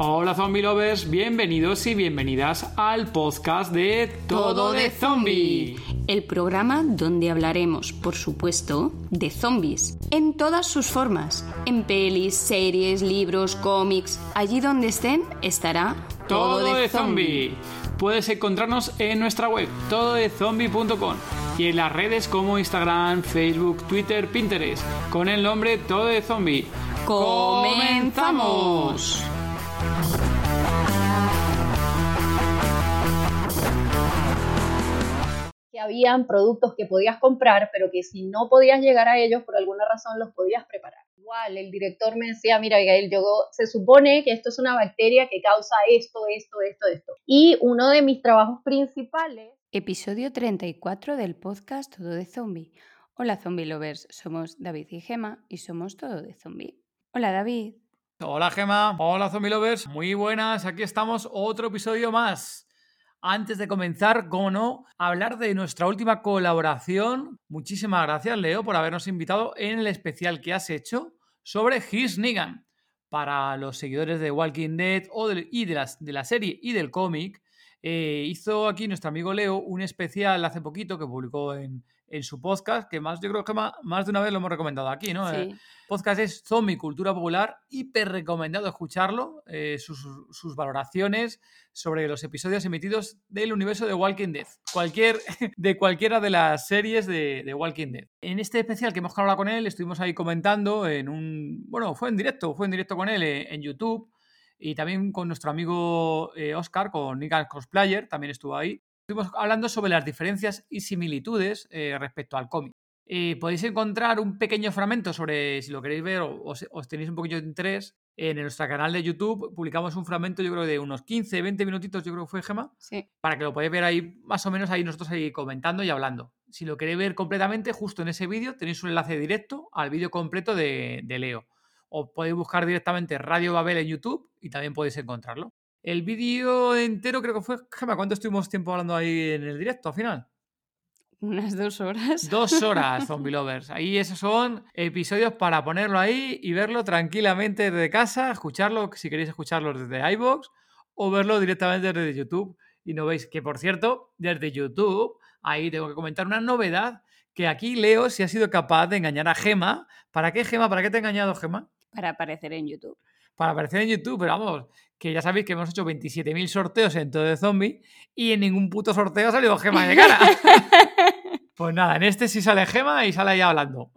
Hola zombie lovers, bienvenidos y bienvenidas al podcast de Todo, de Zombie. El programa donde hablaremos, por supuesto, de zombies. En todas sus formas. En pelis, series, libros, cómics. Allí donde estén, estará Todo, de zombie. Puedes encontrarnos en nuestra web, tododezombie.com y en las redes como Instagram, Facebook, Twitter, Pinterest, con el nombre Todo de Zombie. ¡Comenzamos! Que habían productos que podías comprar, pero que si no podías llegar a ellos, por alguna razón los podías preparar. Igual, el director me decía, mira, Miguel, yo, se supone que esto es una bacteria que causa esto, esto, esto, esto. Y uno de mis trabajos principales... Episodio 34 del podcast Todo de Zombie. Hola Zombie Lovers, somos David y Gema y somos Todo de Zombie. Hola David. Hola Gema, hola Zombie Lovers, muy buenas, aquí estamos, otro episodio más. Antes de comenzar, como no, hablar de nuestra última colaboración. Muchísimas gracias, Leo, por habernos invitado en el especial que has hecho sobre His Negan. Para los seguidores de Walking Dead o y de, de la serie y del cómic, eh, hizo aquí nuestro amigo Leo un especial hace poquito que publicó en, en su podcast, que más yo creo que más, de una vez lo hemos recomendado aquí, ¿no? El podcast es Zombie Cultura Popular, hiper recomendado escucharlo, eh, sus, valoraciones sobre los episodios emitidos del universo de Walking Dead, cualquier, de cualquiera de las series de, Walking Dead. En este especial que hemos hablado con él, estuvimos ahí comentando en un, bueno, fue en directo, fue en directo con él eh, en, YouTube y también con nuestro amigo eh, Oscar, con Nick Cosplayer, también estuvo ahí. Estuvimos hablando sobre las diferencias y similitudes eh, respecto al cómic. Eh, podéis encontrar un pequeño fragmento sobre, si lo queréis ver o os, tenéis un poquito de interés, en nuestro canal de YouTube publicamos un fragmento, yo creo, de unos 15, 20 minutitos, yo creo que fue Gema, sí. para que lo podáis ver ahí, más o menos ahí nosotros ahí comentando y hablando. Si lo queréis ver completamente, justo en ese vídeo tenéis un enlace directo al vídeo completo de, de Leo. O podéis buscar directamente Radio Babel en YouTube y también podéis encontrarlo. El vídeo entero creo que fue. ¿Cuánto estuvimos tiempo hablando ahí en el directo al final? Unas dos horas. Dos horas, Zombie Lovers. Ahí esos son episodios para ponerlo ahí y verlo tranquilamente desde casa, escucharlo si queréis escucharlo desde iBox o verlo directamente desde YouTube. Y no veis que, por cierto, desde YouTube, ahí tengo que comentar una novedad que aquí Leo si ha sido capaz de engañar a Gema. ¿Para qué, Gema? ¿Para qué te ha engañado, Gema? Para aparecer en YouTube. Para aparecer en YouTube, pero vamos, que ya sabéis que hemos hecho 27.000 sorteos en todo de zombie y en ningún puto sorteo ha salido Gema de cara. pues nada, en este sí sale Gema y sale ahí hablando.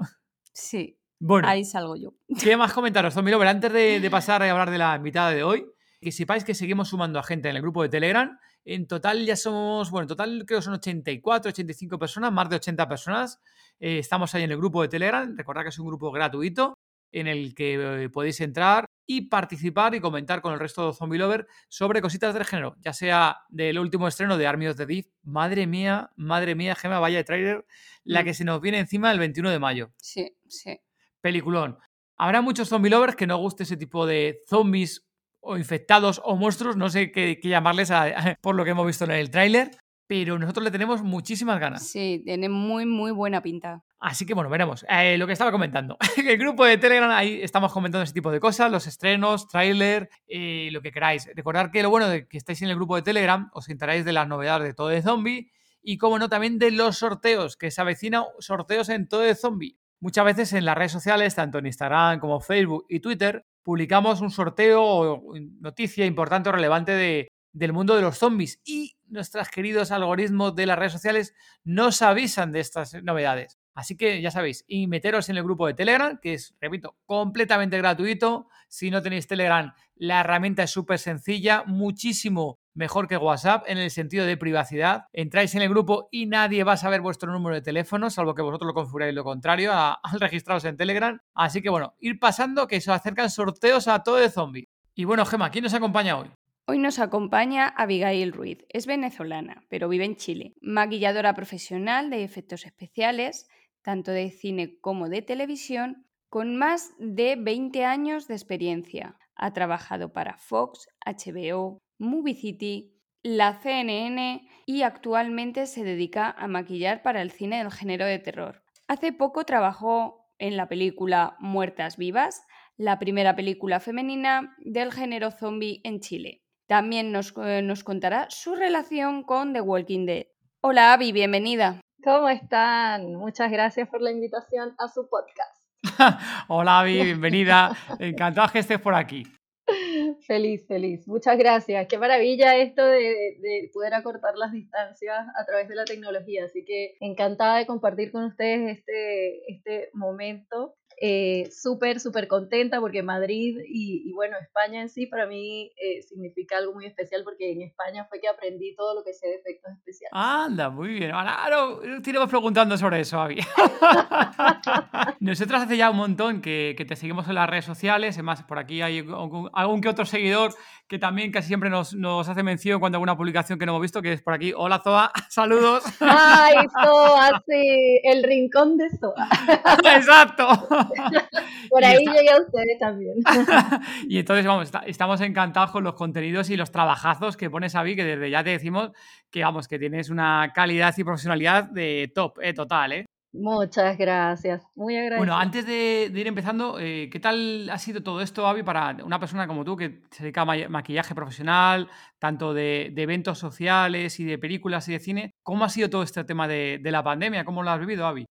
Sí. Bueno, ahí salgo yo. ¿Qué más comentaros, Zombie Lover? Antes de, pasar a hablar de la invitada de hoy, que sepáis que seguimos sumando a gente en el grupo de Telegram. En total ya somos, bueno, en total creo que son 84, 85 personas, más de 80 personas. Eh, estamos ahí en el grupo de Telegram. Recordad que es un grupo gratuito en el que eh, podéis entrar y participar y comentar con el resto de Zombie Lover sobre cositas del género, ya sea del último estreno de Army of the. Madre mía, madre mía, Gema, vaya de trailer, la mm. que se nos viene encima el 21 de mayo. Sí, sí. Peliculón. Habrá muchos zombie lovers que no guste ese tipo de zombies o infectados o monstruos, no sé qué, llamarles por lo que hemos visto en el tráiler, pero nosotros le tenemos muchísimas ganas. Sí, tiene muy, muy buena pinta. Así que bueno, veremos. Eh, lo que estaba comentando. el grupo de Telegram, ahí estamos comentando ese tipo de cosas, los estrenos, tráiler, eh, lo que queráis. Recordad que lo bueno de que estáis en el grupo de Telegram, os enteraréis de las novedades de todo de zombie y, como no, también de los sorteos, que se avecina sorteos en todo de zombie. Muchas veces en las redes sociales, tanto en Instagram como Facebook y Twitter, publicamos un sorteo o noticia importante o relevante de, del mundo de los zombies y nuestros queridos algoritmos de las redes sociales nos avisan de estas novedades. Así que ya sabéis, y meteros en el grupo de Telegram, que es, repito, completamente gratuito. Si no tenéis Telegram, la herramienta es súper sencilla, muchísimo mejor que WhatsApp en el sentido de privacidad. Entráis en el grupo y nadie va a saber vuestro número de teléfono, salvo que vosotros lo configuráis lo contrario al registraros en Telegram. Así que bueno, ir pasando que se acercan sorteos a todo de zombie. Y bueno, Gema, ¿quién nos acompaña hoy? Hoy nos acompaña Abigail Ruiz. Es venezolana, pero vive en Chile. Maquilladora profesional de efectos especiales, tanto de cine como de televisión, con más de 20 años de experiencia. Ha trabajado para Fox, HBO, Movie City, la CNN y actualmente se dedica a maquillar para el cine del género de terror. Hace poco trabajó en la película Muertas Vivas, la primera película femenina del género zombie en Chile. También nos, eh, nos contará su relación con The Walking Dead. Hola Avi, bienvenida. ¿Cómo están? Muchas gracias por la invitación a su podcast. Hola Avi, bienvenida. Encantado que estés por aquí. Feliz, feliz. Muchas gracias. Qué maravilla esto de, de, poder acortar las distancias a través de la tecnología. Así que encantada de compartir con ustedes este, este momento eh, súper, súper contenta porque Madrid y, bueno, España en sí para mí eh, significa algo muy especial porque en España fue que aprendí todo lo que sé de efectos especiales. Anda, muy bien. Ahora, ahora preguntando sobre eso, Avi. Nosotros hace ya un montón que, que, te seguimos en las redes sociales, además por aquí hay algún, que otro seguidor que también casi siempre nos, nos, hace mención cuando alguna publicación que no hemos visto, que es por aquí. Hola, Zoa, saludos. Ay, Zoa, sí, el rincón de Zoa. Exacto. Por ahí llegué a ustedes también. y entonces, vamos, estamos encantados con los contenidos y los trabajazos que pones, Avi, que desde ya te decimos que, vamos, que tienes una calidad y profesionalidad de top, eh, total, ¿eh? Muchas gracias, muy agradecido. Bueno, antes de, ir empezando, eh, ¿qué tal ha sido todo esto, Avi, para una persona como tú que se dedica a maquillaje profesional, tanto de, eventos sociales y de películas y de cine? ¿Cómo ha sido todo este tema de, de la pandemia? ¿Cómo lo has vivido, Avi?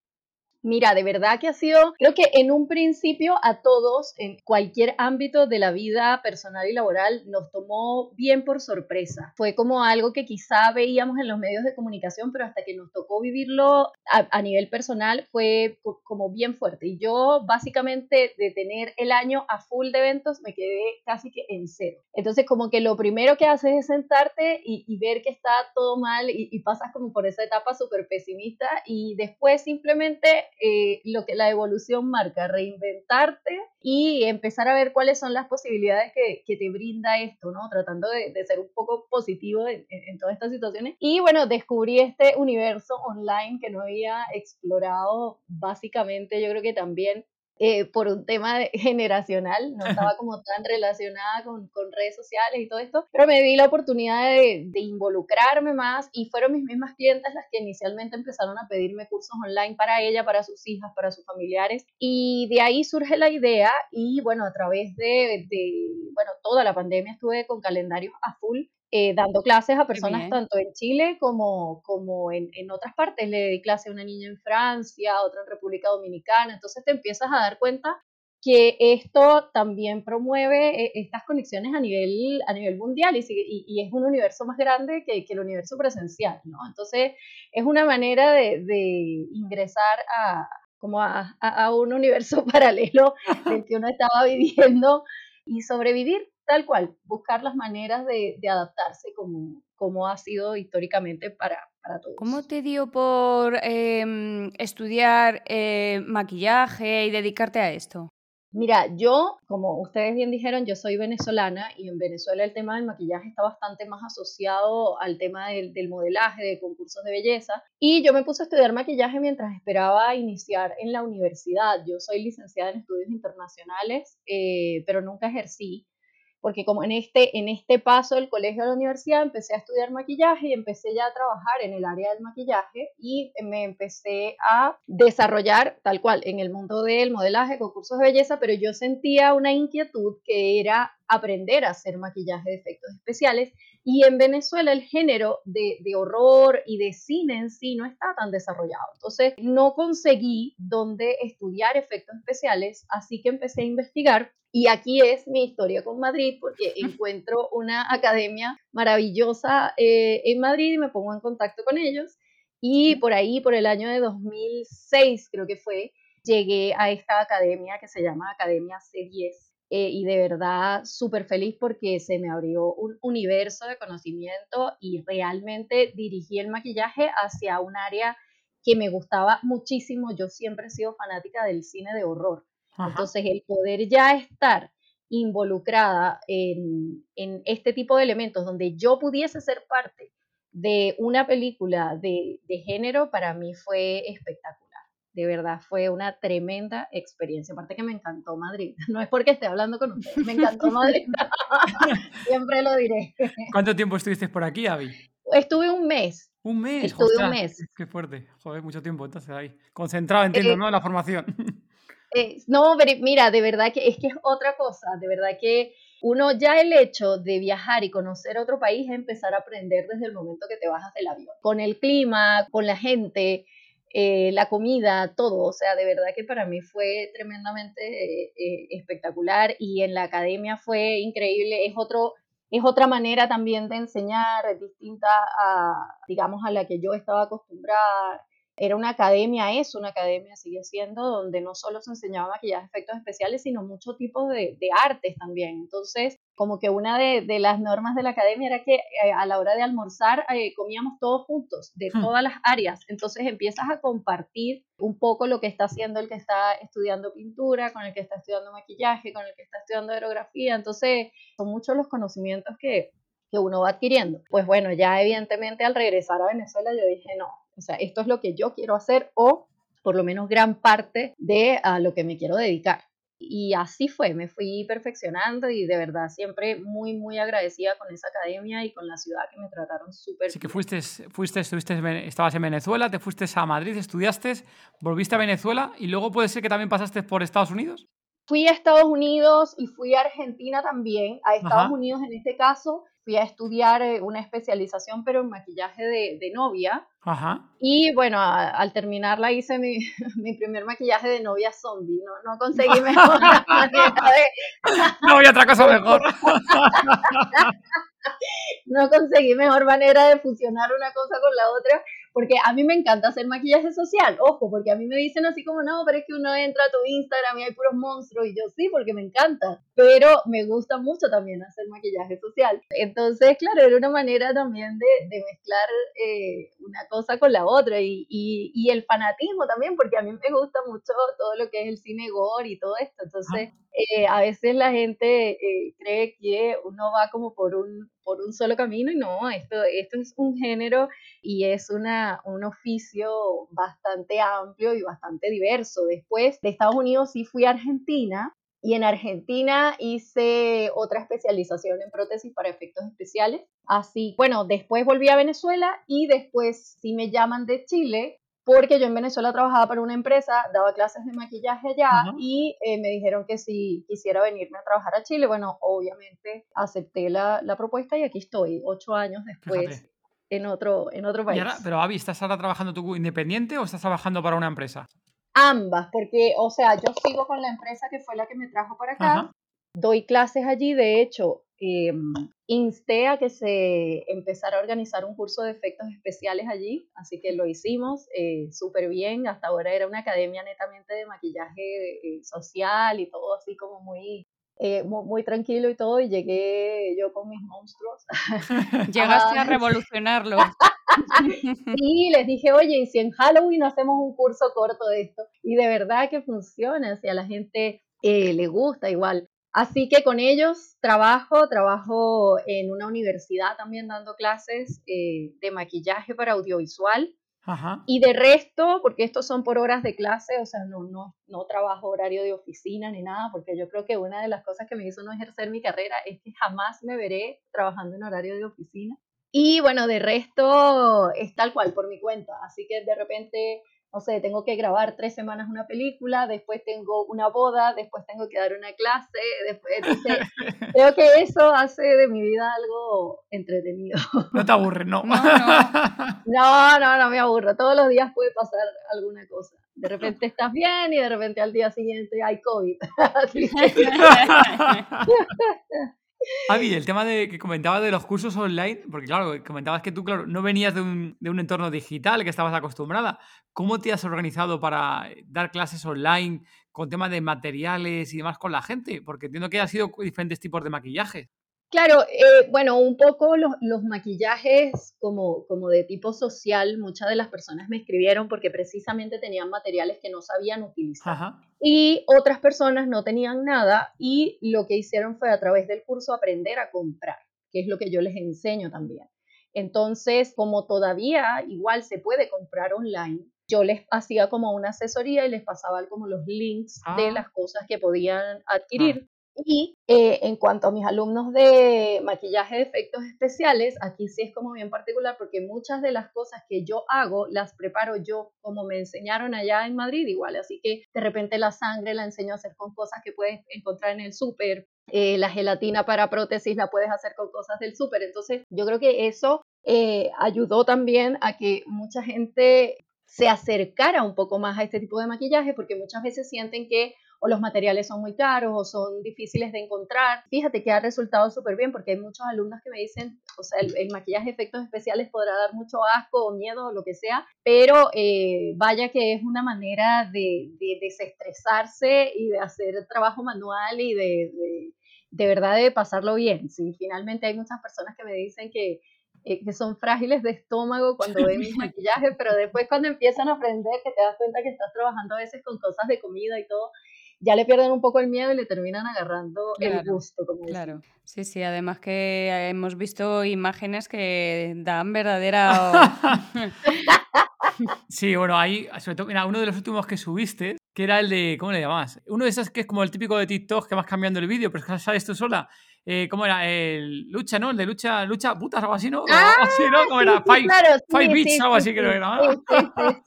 Mira, de verdad que ha sido, creo que en un principio a todos, en cualquier ámbito de la vida personal y laboral, nos tomó bien por sorpresa. Fue como algo que quizá veíamos en los medios de comunicación, pero hasta que nos tocó vivirlo a, nivel personal fue como bien fuerte. Y yo básicamente de tener el año a full de eventos me quedé casi que en cero. Entonces como que lo primero que haces es sentarte y, ver que está todo mal y, y pasas como por esa etapa súper pesimista y después simplemente eh, lo que la evolución marca, reinventarte y empezar a ver cuáles son las posibilidades que, que te brinda esto, ¿no? Tratando de, ser un poco positivo en, en, todas estas situaciones. Y bueno, descubrí este universo online que no había explorado básicamente, yo creo que también eh, por un tema generacional, no estaba como tan relacionada con, con, redes sociales y todo esto, pero me di la oportunidad de, de, involucrarme más y fueron mis mismas clientes las que inicialmente empezaron a pedirme cursos online para ella, para sus hijas, para sus familiares. Y de ahí surge la idea y bueno, a través de, de bueno, toda la pandemia estuve con calendarios a full eh, dando clases a personas tanto en Chile como, como en, en, otras partes. Le di clase a una niña en Francia, otra en República Dominicana. Entonces te empiezas a dar cuenta que esto también promueve eh, estas conexiones a nivel, a nivel mundial y, y, es un universo más grande que, que, el universo presencial, ¿no? Entonces es una manera de, de ingresar a, como a, a, un universo paralelo del que uno estaba viviendo y sobrevivir tal cual, buscar las maneras de, adaptarse como, como ha sido históricamente para, para todos. ¿Cómo te dio por em, estudiar eh, maquillaje y dedicarte a esto? Mira, yo, como ustedes bien dijeron, yo soy venezolana y en Venezuela el tema del maquillaje está bastante más asociado al tema del, modelaje, de concursos de belleza. Y yo me puse a estudiar maquillaje mientras esperaba iniciar en la universidad. Yo soy licenciada en estudios internacionales, eh, pero nunca ejercí porque como en este, en este paso del colegio a la universidad empecé a estudiar maquillaje y empecé ya a trabajar en el área del maquillaje y me empecé a desarrollar tal cual en el mundo del modelaje, concursos de belleza, pero yo sentía una inquietud que era aprender a hacer maquillaje de efectos especiales y en Venezuela el género de, de, horror y de cine en sí no está tan desarrollado. Entonces no conseguí dónde estudiar efectos especiales, así que empecé a investigar y aquí es mi historia con Madrid porque encuentro una academia maravillosa eh, en Madrid y me pongo en contacto con ellos. Y por ahí, por el año de 2006 creo que fue, llegué a esta academia que se llama Academia C10 eh, y de verdad súper feliz porque se me abrió un universo de conocimiento y realmente dirigí el maquillaje hacia un área que me gustaba muchísimo. Yo siempre he sido fanática del cine de horror. Entonces, el poder ya estar involucrada en, en, este tipo de elementos donde yo pudiese ser parte de una película de, de género, para mí fue espectacular de verdad fue una tremenda experiencia. Aparte que me encantó Madrid. No es porque esté hablando con ustedes, me encantó Madrid. Siempre lo diré. ¿Cuánto tiempo estuviste por aquí, Avi? Estuve un mes. Un mes. Estuve un mes. Qué fuerte. Joder, mucho tiempo entonces ahí. Concentrado, entiendo, eh, ¿no? En la formación. Eh, no, pero mira, de verdad que es que es otra cosa, de verdad que uno ya el hecho de viajar y conocer otro país es empezar a aprender desde el momento que te bajas del avión, con el clima, con la gente, eh, la comida, todo. O sea, de verdad que para mí fue tremendamente eh, espectacular y en la academia fue increíble. Es otro, es otra manera también de enseñar, es distinta a, digamos, a la que yo estaba acostumbrada era una academia, es una academia, sigue siendo, donde no solo se enseñaba maquillaje, efectos especiales, sino muchos tipos de, artes también. Entonces, como que una de, las normas de la academia era que eh, a la hora de almorzar eh, comíamos todos juntos, de hmm. todas las áreas. Entonces empiezas a compartir un poco lo que está haciendo el que está estudiando pintura, con el que está estudiando maquillaje, con el que está estudiando aerografía. Entonces, son muchos los conocimientos que, que uno va adquiriendo. Pues bueno, ya evidentemente al regresar a Venezuela yo dije, no, o sea, esto es lo que yo quiero hacer o por lo menos gran parte de a lo que me quiero dedicar. Y así fue, me fui perfeccionando y de verdad siempre muy, muy agradecida con esa academia y con la ciudad que me trataron súper Sí que fuiste, fuiste, estuviste, estabas en Venezuela, te fuiste a Madrid, estudiaste, volviste a Venezuela y luego puede ser que también pasaste por Estados Unidos. Fui a Estados Unidos y fui a Argentina también. A Estados Unidos en este caso fui a estudiar eh, una especialización, pero en maquillaje de, novia. Ajá. Y bueno, al terminarla hice mi, mi, primer maquillaje de novia zombie. No, no conseguí mejor No había otra cosa mejor. no conseguí mejor manera de fusionar una cosa con la otra porque a mí me encanta hacer maquillaje social, ojo, porque a mí me dicen así como, no, pero es que uno entra a tu Instagram y hay puros monstruos, y yo sí, porque me encanta, pero me gusta mucho también hacer maquillaje social. Entonces, claro, era una manera también de, de mezclar eh, una cosa con la otra y, y, y, el fanatismo también, porque a mí me gusta mucho todo lo que es el cine gore y todo esto, entonces... Eh, a veces la gente eh, cree que uno va como por un, por un solo camino y no, esto, esto es un género y es una, un oficio bastante amplio y bastante diverso. Después de Estados Unidos sí fui a Argentina y en Argentina hice otra especialización en prótesis para efectos especiales. Así, bueno, después volví a Venezuela y después sí me llaman de Chile porque yo en Venezuela trabajaba para una empresa, daba clases de maquillaje allá y eh, me dijeron que si quisiera venirme a trabajar a Chile, bueno, obviamente acepté la, la propuesta y aquí estoy, ocho años después. En otro, en otro país. pero Avi, ¿estás ahora trabajando tú independiente o estás trabajando para una empresa? Ambas, porque, o sea, yo sigo con la empresa que fue la que me trajo para acá, doy clases allí, de hecho, eh, insté a que se empezara a organizar un curso de efectos especiales allí, así que lo hicimos eh, súper bien. Hasta ahora era una academia netamente de maquillaje eh, social y todo así como muy, eh, muy, tranquilo y todo, y llegué yo con mis monstruos. Llegaste a revolucionarlo. sí, les dije, oye, y si en Halloween hacemos un curso corto de esto, y de verdad que funciona, si a la gente le gusta igual. Así que con ellos trabajo, trabajo en una universidad también dando clases eh, de maquillaje para audiovisual. Y de resto, porque estos son por horas de clase, o sea, no, no, no trabajo horario de oficina ni nada, porque yo creo que una de las cosas que me hizo no ejercer mi carrera es que jamás me veré trabajando en horario de oficina. Y bueno, de resto es tal cual por mi cuenta, así que de repente no sé, tengo que grabar tres semanas una película, después tengo una boda, después tengo que dar una clase, después, creo que eso hace de mi vida algo entretenido. No te aburre, no. No, no, no, me aburro. Todos los días puede pasar alguna cosa. De repente estás bien y de repente al día siguiente hay COVID. Avi, el tema de que comentaba de los cursos online, porque claro, comentabas que tú, claro, no venías de un, entorno digital que estabas acostumbrada. ¿Cómo te has organizado para dar clases online con temas de materiales y demás con la gente? Porque entiendo que ha sido diferentes tipos de maquillaje. Claro, eh, bueno, un poco los, maquillajes como, como, de tipo social, muchas de las personas me escribieron porque precisamente tenían materiales que no sabían utilizar. Y otras personas no tenían nada y lo que hicieron fue a través del curso aprender a comprar, que es lo que yo les enseño también. Entonces, como todavía igual se puede comprar online, yo les hacía como una asesoría y les pasaba como los links de ah. las cosas que podían adquirir. Y eh, en cuanto a mis alumnos de maquillaje de efectos especiales, aquí sí es como bien particular porque muchas de las cosas que yo hago las preparo yo como me enseñaron allá en Madrid igual. Así que de repente la sangre la enseño a hacer con cosas que puedes encontrar en el súper. Eh, la gelatina para prótesis la puedes hacer con cosas del súper. Entonces yo creo que eso eh, ayudó también a que mucha gente se acercara un poco más a este tipo de maquillaje porque muchas veces sienten que o los materiales son muy caros o son difíciles de encontrar. Fíjate que ha resultado súper bien porque hay muchos alumnos que me dicen, o sea, el, maquillaje de efectos especiales podrá dar mucho asco o miedo o lo que sea, pero eh, vaya que es una manera de, desestresarse y de hacer trabajo manual y de, de, verdad de pasarlo bien. Sí, finalmente hay muchas personas que me dicen que eh, que son frágiles de estómago cuando ven mis maquillajes, pero después cuando empiezan a aprender, que te das cuenta que estás trabajando a veces con cosas de comida y todo, ya le pierden un poco el miedo y le terminan agarrando el gusto, como Claro, sí, sí, además que hemos visto imágenes que dan verdadera... sí, bueno, ahí, sobre todo, mira, uno de los últimos que subiste, que era el de, ¿cómo le llamas? Uno de esos que es como el típico de TikTok que vas cambiando el vídeo, pero es que sabes tú sola. Eh, ¿Cómo era? El lucha, ¿no? El de lucha, lucha putas, algo así, ¿no? Ah, así, ¿no? ¿Cómo era? Five, five Beats, algo así creo que era.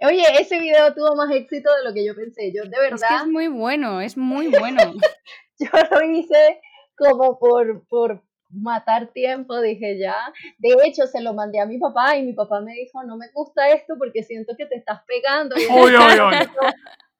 Oye, ese video tuvo más éxito de lo que yo pensé. Yo, de verdad. Es que es muy bueno, es muy bueno. yo lo hice como por, por matar tiempo, dije ya. De hecho, se lo mandé a mi papá y mi papá me dijo, no me gusta esto porque siento que te estás pegando. Y uy, uy, uy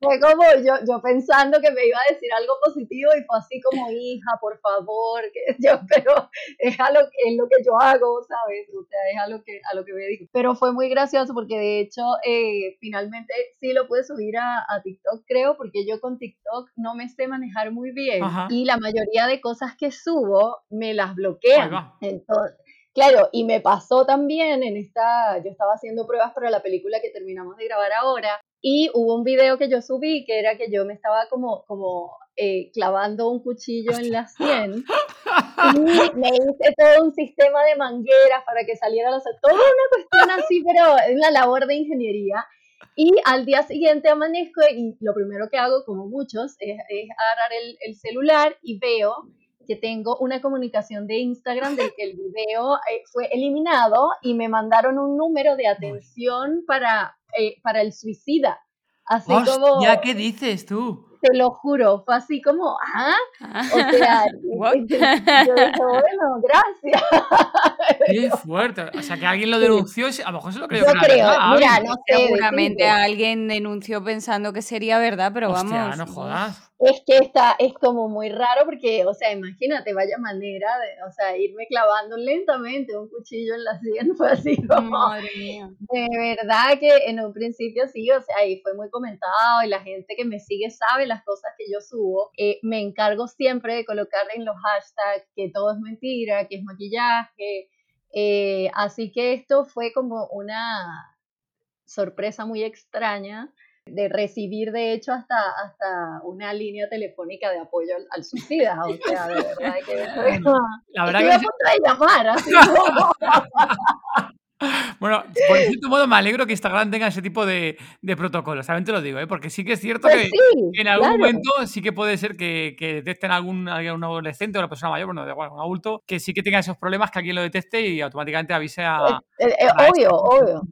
fue como yo, yo pensando que me iba a decir algo positivo y fue así como, hija, por favor, que yo, pero es, a lo, es lo que yo hago, ¿sabes? O sea, es a lo que, a lo que me dijo. Pero fue muy gracioso porque de hecho eh, finalmente sí lo pude subir a, a, TikTok, creo, porque yo con TikTok no me sé manejar muy bien y la mayoría de cosas que subo me las bloquean. Entonces, Claro, y me pasó también en esta, yo estaba haciendo pruebas para la película que terminamos de grabar ahora y hubo un video que yo subí que era que yo me estaba como, como eh, clavando un cuchillo en la sien y me hice todo un sistema de mangueras para que saliera la... Toda una cuestión así, pero es una labor de ingeniería. Y al día siguiente amanezco y lo primero que hago, como muchos, es, agarrar el, el celular y veo que tengo una comunicación de Instagram de que el video eh, fue eliminado y me mandaron un número de atención para, eh, para el suicida. Así como... ¿Ya qué dices tú? Te lo juro, fue así como, ¿ah? O sea, yo dije, bueno, gracias. Qué fuerte. O sea, que alguien lo denunció, a lo mejor se lo creyó. Yo creo, mira, no sé. Seguramente alguien denunció pensando que sería verdad, pero vamos. no jodas es que está, es como muy raro porque, o sea, imagínate, vaya manera de, o sea, irme clavando lentamente un cuchillo en la sien, fue así como, Madre mía. de verdad que en un principio sí, o sea, ahí fue muy comentado y la gente que me sigue sabe las cosas que yo subo. Eh, me encargo siempre de colocarle en los hashtags que todo es mentira, que es maquillaje, eh, así que esto fue como una sorpresa muy extraña de recibir de hecho hasta, hasta una línea telefónica de apoyo al, suicida, o sea, de verdad que... La verdad que... que... llamar, así como... Bueno, por cierto modo me alegro que Instagram tenga ese tipo de, de protocolos, también te lo digo, ¿eh? porque sí que es cierto pues que en algún momento sí que puede ser que, que detecten a algún, algún adolescente o una persona mayor, bueno, de igual, un adulto, que sí que tenga esos problemas, que alguien lo detecte y automáticamente avise a... Eh, eh, obvio, obvio.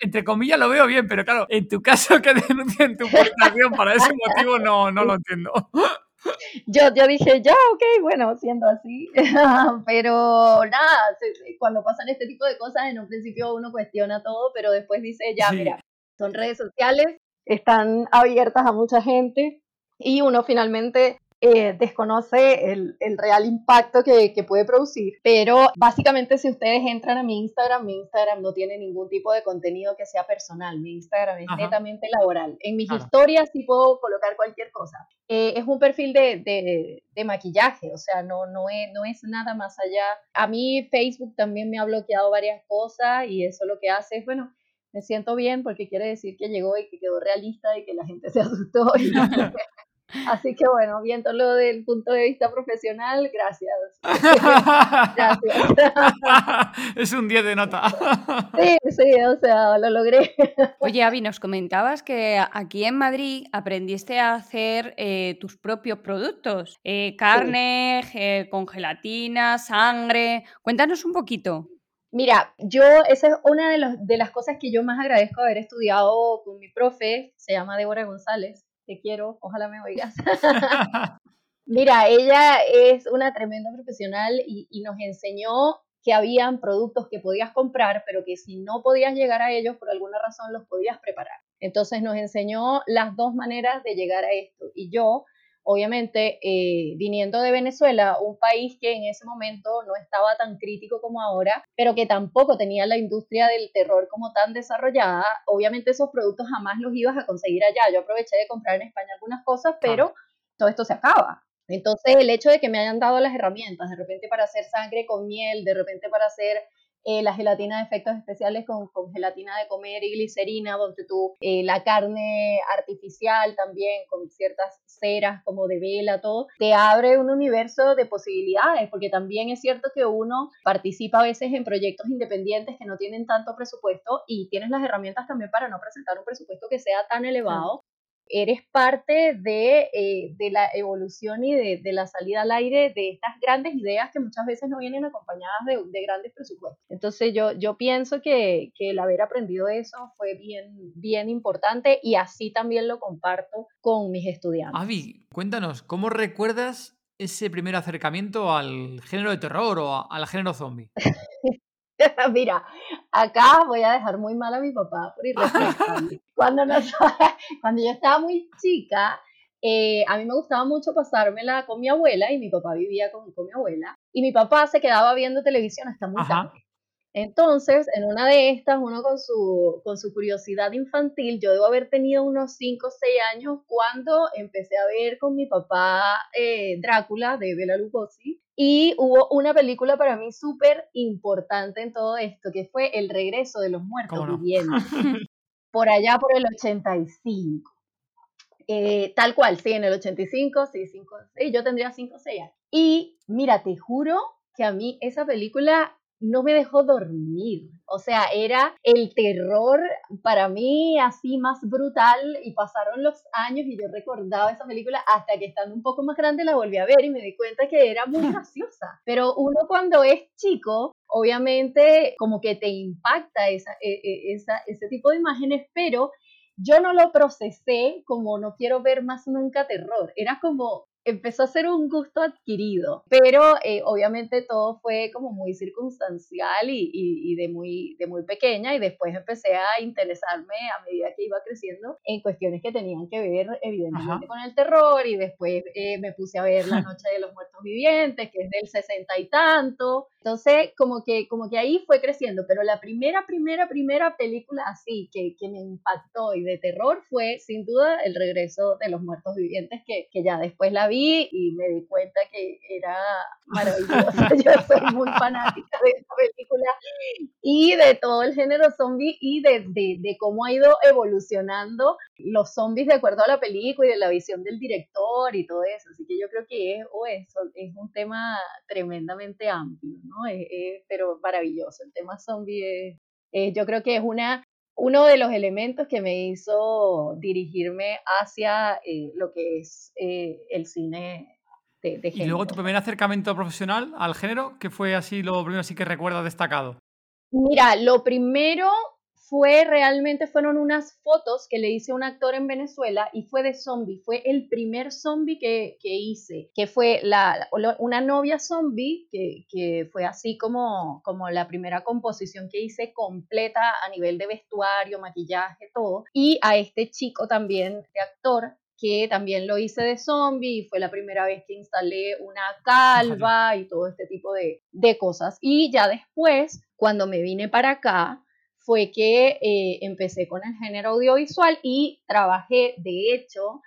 entre comillas lo veo bien, pero claro, en tu caso que denuncien tu publicación para ese motivo no, no lo entiendo yo, yo dije, ya, ok, bueno, siendo así, pero nada, cuando pasan este tipo de cosas, en un principio uno cuestiona todo, pero después dice, ya, mira, son redes sociales, están abiertas a mucha gente y uno finalmente eh, desconoce el, el, real impacto que, que, puede producir. Pero básicamente si ustedes entran a mi Instagram, mi Instagram no tiene ningún tipo de contenido que sea personal. Mi Instagram es netamente laboral. En mis historias sí puedo colocar cualquier cosa. Eh, es un perfil de, de, de, maquillaje, o sea, no, no, es, no es nada más allá. A mí Facebook también me ha bloqueado varias cosas y eso lo que hace es, bueno, me siento bien porque quiere decir que llegó y que quedó realista y que la gente se asustó. Y Así que bueno, viéndolo desde el punto de vista profesional, gracias. gracias. es un 10 de nota. sí, sí, o sea, lo logré. Oye, Avi, nos comentabas que aquí en Madrid aprendiste a hacer eh, tus propios productos, eh, carne, eh, con gelatina, sangre. Cuéntanos un poquito. Mira, yo, esa es una de, los, de las cosas que yo más agradezco haber estudiado con mi profe, se llama Débora González, te quiero, ojalá me oigas. Mira, ella es una tremenda profesional y, y, nos enseñó que habían productos que podías comprar, pero que si no podías llegar a ellos por alguna razón los podías preparar. Entonces nos enseñó las dos maneras de llegar a esto. Y yo obviamente eh, viniendo de Venezuela, un país que en ese momento no estaba tan crítico como ahora, pero que tampoco tenía la industria del terror como tan desarrollada, obviamente esos productos jamás los ibas a conseguir allá. Yo aproveché de comprar en España algunas cosas, pero todo esto se acaba. Entonces, el hecho de que me hayan dado las herramientas, de repente para hacer sangre con miel, de repente para hacer eh, la gelatina de efectos especiales con, con, gelatina de comer y glicerina, donde tú, eh, la carne artificial también con ciertas ceras como de vela, todo, te abre un universo de posibilidades, porque también es cierto que uno participa a veces en proyectos independientes que no tienen tanto presupuesto y tienes las herramientas también para no presentar un presupuesto que sea tan elevado eres parte de, eh, de la evolución y de, de, la salida al aire de estas grandes ideas que muchas veces no vienen acompañadas de, de grandes presupuestos. Entonces yo, yo pienso que, que, el haber aprendido eso fue bien, bien importante y así también lo comparto con mis estudiantes. Avi, cuéntanos, ¿cómo recuerdas ese primer acercamiento al género de terror o al género zombie? Mira, acá voy a dejar muy mal a mi papá por irresponsable. cuando, cuando yo estaba muy chica, eh, a mí me gustaba mucho pasármela con mi abuela y mi papá vivía con, con mi abuela. Y mi papá se quedaba viendo televisión hasta muy tarde. Entonces, en una de estas, uno con su, con su curiosidad infantil, yo debo haber tenido unos 5 o 6 años cuando empecé a ver con mi papá eh, Drácula de Bela Lugosi. Y hubo una película para mí súper importante en todo esto, que fue El regreso de los muertos vivientes, por allá por el 85. Eh, tal cual, sí, en el 85, sí, 5, sí, yo tendría 5 o 6 años. Y mira, te juro que a mí esa película no me dejó dormir. O sea, era el terror para mí así más brutal y pasaron los años y yo recordaba esa película hasta que estando un poco más grande la volví a ver y me di cuenta que era muy graciosa. Pero uno cuando es chico, obviamente como que te impacta esa, e, e, esa, ese tipo de imágenes, pero yo no lo procesé como no quiero ver más nunca terror. Era como, empezó a ser un gusto adquirido, pero eh, obviamente todo fue como muy circunstancial y, y, de, muy, de muy pequeña y después empecé a interesarme a medida que iba creciendo en cuestiones que tenían que ver evidentemente con el terror y después eh, me puse a ver La Noche de los Muertos Vivientes, que es del sesenta y tanto, entonces como que, como que ahí fue creciendo, pero la primera, primera, primera película así que, que me impactó y de terror fue sin duda El Regreso de los Muertos Vivientes, que, que ya después la vi y me di cuenta que era maravillosa. Yo soy muy fanática de esta película y de todo el género zombie y de, de, de, cómo ha ido evolucionando los zombies de acuerdo a la película y de la visión del director y todo eso. Así que yo creo que es, o eso, es un tema tremendamente amplio, ¿no? Es, pero maravilloso. El tema zombie es, yo creo que es una uno de los elementos que me hizo dirigirme hacia eh, lo que es eh, el cine de, de, género. ¿Y luego tu primer acercamiento profesional al género? ¿Qué fue así lo primero así que recuerdas destacado? Mira, lo primero fue realmente, fueron unas fotos que le hice a un actor en Venezuela y fue de zombie, fue el primer zombie que, que hice, que fue la, una novia zombie, que, que, fue así como, como la primera composición que hice completa a nivel de vestuario, maquillaje, todo, y a este chico también, de actor, que también lo hice de zombie y fue la primera vez que instalé una calva y todo este tipo de, de cosas. Y ya después, cuando me vine para acá, fue que eh, empecé con el género audiovisual y trabajé, de hecho,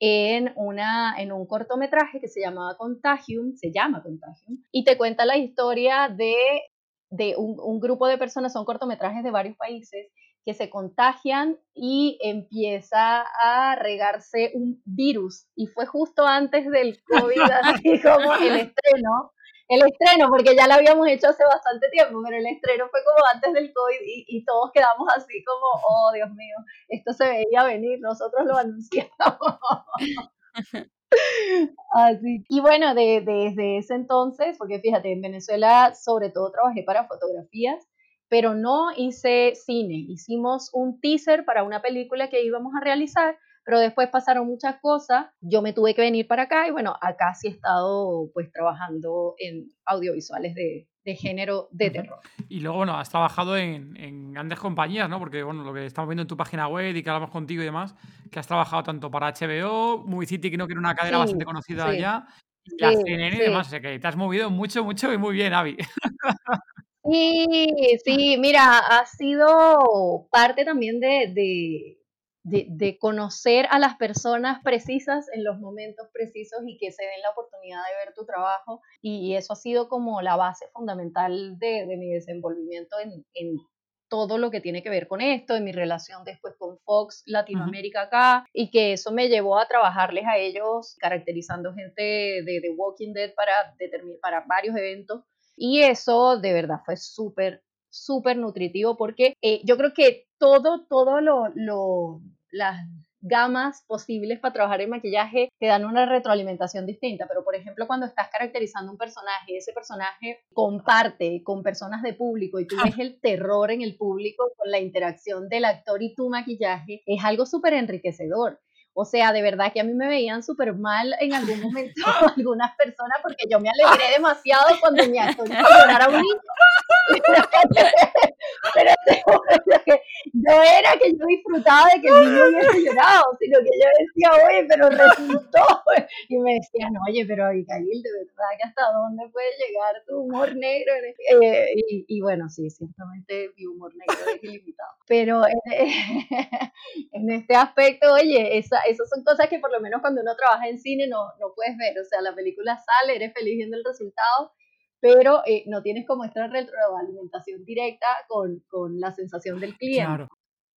en, una, en un cortometraje que se llamaba Contagium, se llama Contagium, y te cuenta la historia de, de un, un, grupo de personas, son cortometrajes de varios países, que se contagian y empieza a regarse un virus. Y fue justo antes del COVID, así como el estreno. El estreno, porque ya lo habíamos hecho hace bastante tiempo, pero el estreno fue como antes del COVID y, y todos quedamos así como, oh Dios mío, esto se veía venir, nosotros lo anunciamos. Así. Y bueno, de, desde ese entonces, porque fíjate, en Venezuela sobre todo trabajé para fotografías, pero no hice cine. Hicimos un teaser para una película que íbamos a realizar, pero después pasaron muchas cosas. Yo me tuve que venir para acá y bueno, acá sí he estado pues trabajando en audiovisuales de, de género de terror. Y luego, bueno, has trabajado en, en, grandes compañías, ¿no? Porque, bueno, lo que estamos viendo en tu página web y que hablamos contigo y demás, que has trabajado tanto para HBO, Movie City, que no que era una cadena bastante conocida ya, y la CNN y demás, o sea que te has movido mucho, mucho y muy bien, Avi. Sí, sí, mira, ha sido parte también de, de de, conocer a las personas precisas en los momentos precisos y que se den la oportunidad de ver tu trabajo. Y eso ha sido como la base fundamental de, mi desenvolvimiento en, todo lo que tiene que ver con esto, en mi relación después con Fox Latinoamérica acá, y que eso me llevó a trabajarles a ellos caracterizando gente de The Walking Dead para, para varios eventos. Y eso de verdad fue súper, súper nutritivo porque eh, yo creo que todo, todo lo, las gamas posibles para trabajar en maquillaje te dan una retroalimentación distinta, pero por ejemplo cuando estás caracterizando un personaje, ese personaje comparte con personas de público y tú ves el terror en el público con la interacción del actor y tu maquillaje, es algo súper enriquecedor. O sea, de verdad que a mí me veían súper mal en algún momento algunas personas porque yo me alegré demasiado cuando hizo a un niño. Pero no era que yo disfrutaba de que el niño hubiese llorado, sino que yo decía, oye, pero resultó. Y me decían, oye, pero Abigail, de verdad que hasta dónde puede llegar tu humor negro. Eh, y, y, bueno, sí, ciertamente mi humor negro es ilimitado. Pero en, en este aspecto, oye, esa, esas son cosas que por lo menos cuando uno trabaja en cine no, no puedes ver. O sea, la película sale, eres feliz viendo el resultado pero eh, no tienes como esta retroalimentación directa con, con la sensación del cliente.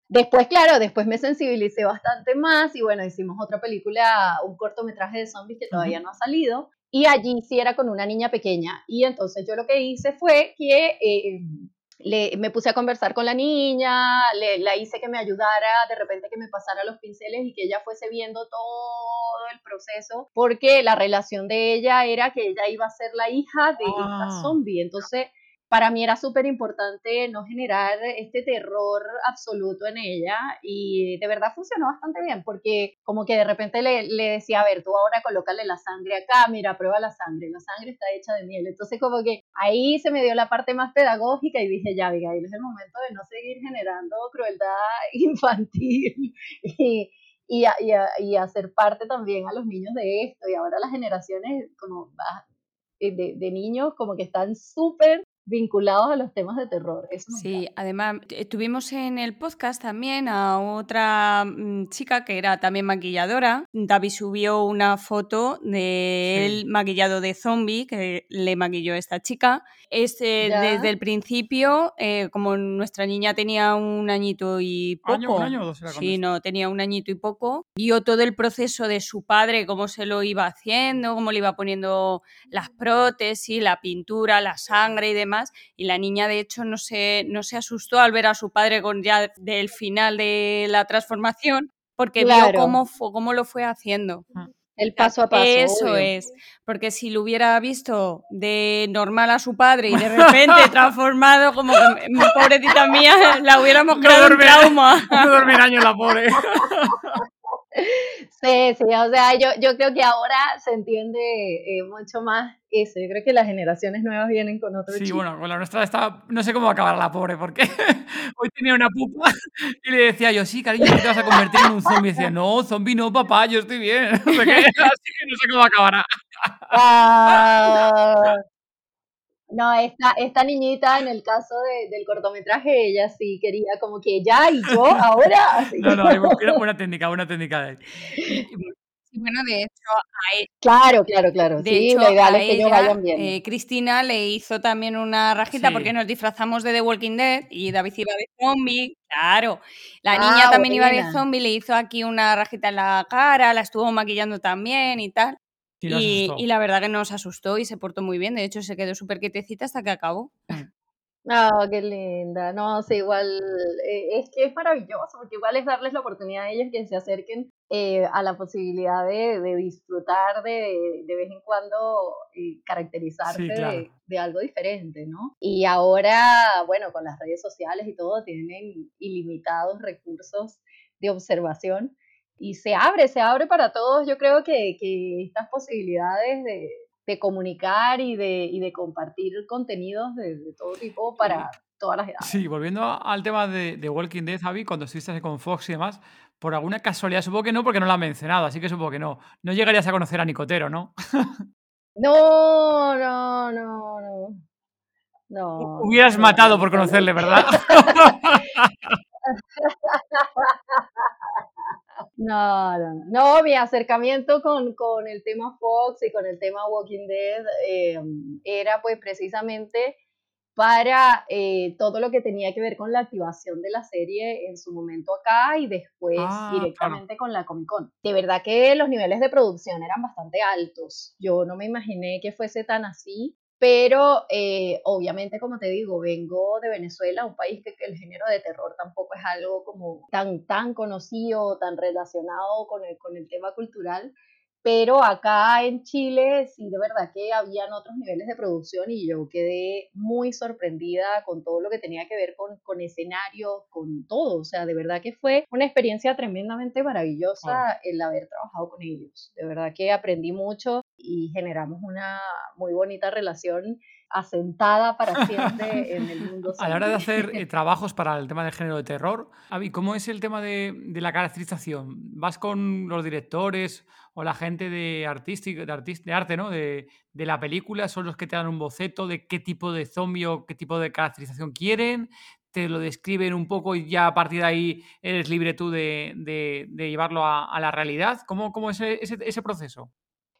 Después, claro, después me sensibilicé bastante más y bueno, hicimos otra película, un cortometraje de zombies que todavía no ha salido y allí sí era con una niña pequeña y entonces yo lo que hice fue que eh, me puse a conversar con la niña, le, la hice que me ayudara, de repente que me pasara los pinceles y que ella fuese viendo todo el proceso, porque la relación de ella era que ella iba a ser la hija de esta ah. zombie. Entonces, para mí era súper importante no generar este terror absoluto en ella y de verdad funcionó bastante bien porque como que de repente le, decía, a ver, tú ahora colócale la sangre acá, mira, prueba la sangre, la sangre está hecha de miel. Entonces como que ahí se me dio la parte más pedagógica y dije, ya, Abigail, es el momento de no seguir generando crueldad infantil y, y, y, hacer parte también a los niños de esto. Y ahora las generaciones como de, de niños como que están súper vinculados a los temas de terror. sí, además tuvimos en el podcast también a otra mm, chica que era también maquilladora. David subió una foto de él maquillado de zombie que le maquilló esta chica. Este, desde el principio, eh, como nuestra niña tenía un añito y poco, ¿Un año, sí, no, tenía un añito y poco, vio todo el proceso de su padre, cómo se lo iba haciendo, cómo le iba poniendo las prótesis, la pintura, la sangre y demás y la niña, de hecho, no se, no se asustó al ver a su padre con ya del final de la transformación, porque vio cómo, cómo lo fue haciendo. El paso a paso. Eso es, porque si lo hubiera visto de normal a su padre y de repente transformado, como que, pobrecita mía, la hubiéramos creado no un trauma. No dormir años la pobre. Sí, sí, o sea, yo, yo creo que ahora se entiende eh, mucho más eso. Yo creo que las generaciones nuevas vienen con otro Sí, bueno, con la nuestra está, no sé cómo va a acabar la pobre, porque hoy tenía una pupa y le decía yo, sí, cariño, te vas a convertir en un zombie. Y decía, no, zombie no, papá, yo estoy bien. así que no sé cómo acabará. Ah, no, esta, esta niñita, en el caso del cortometraje, ella sí quería como que ya y yo ahora. No, no, buena, buena técnica, buena técnica de bueno, de hecho, Claro, claro, claro. De sí, hecho, lo ideal a es que ellos ella, vayan bien. eh, Cristina le hizo también una rajita Sí. porque nos disfrazamos de The Walking Dead y David iba de zombie, claro. La Ah, niña también iba de zombie, le hizo aquí una rajita en la cara, la estuvo maquillando también y tal. Y, y la verdad que nos asustó y se portó muy bien. De hecho, se quedó súper quietecita hasta que acabó. Ah, qué linda. No, sí, igual eh, es que es maravilloso, porque igual es darles la oportunidad a ellos que se acerquen eh, a la posibilidad de, de disfrutar de, de vez en cuando eh, caracterizarse Sí, de- claro. de, algo diferente, ¿no? Y ahora, bueno, con las redes sociales y todo, tienen ilimitados recursos de observación y se abre, se abre para todos. Yo creo que, que estas posibilidades de, de comunicar y de, y de compartir contenidos de, de todo tipo para todas las edades. Sí, volviendo al tema de, de Walking Dead, Javi, cuando estuviste con Fox y demás, por alguna casualidad, supongo que no, porque no lo ha mencionado, así que supongo que no. No llegarías a conocer a Nicotero, ¿no? No, no, no, no. No. Hubieras no, matado por no. conocerle, ¿verdad? No, no, no. No, mi acercamiento con, con el tema Fox y con el tema Walking Dead eh, era pues precisamente para eh, todo lo que tenía que ver con la activación de la serie en su momento acá y después Ah, directamente con la Comic Con. De verdad que los niveles de producción eran bastante altos. Yo no me imaginé que fuese tan así, pero eh, obviamente, como te digo, vengo de Venezuela, un país que, que el género de terror tampoco es algo como tan, tan conocido, tan relacionado con el, con el tema cultural. Pero acá en Chile sí, de verdad que habían otros niveles de producción y yo quedé muy sorprendida con todo lo que tenía que ver con, con escenarios, con todo. O sea, de verdad que fue una experiencia tremendamente maravillosa el haber trabajado con ellos. De verdad que aprendí mucho y generamos una muy bonita relación asentada para siempre en el mundo. A la hora de hacer eh, trabajos para el tema del género de terror, Avi, ¿cómo es el tema de, de la caracterización? ¿Vas con los directores o la gente de, artístico, de, de arte, ¿no? De, de la película? ¿Son los que te dan un boceto de qué tipo de zombie o qué tipo de caracterización quieren? ¿Te lo describen un poco y ya a partir de ahí eres libre tú de, llevarlo a, a la realidad? ¿Cómo, cómo es ese, ese proceso?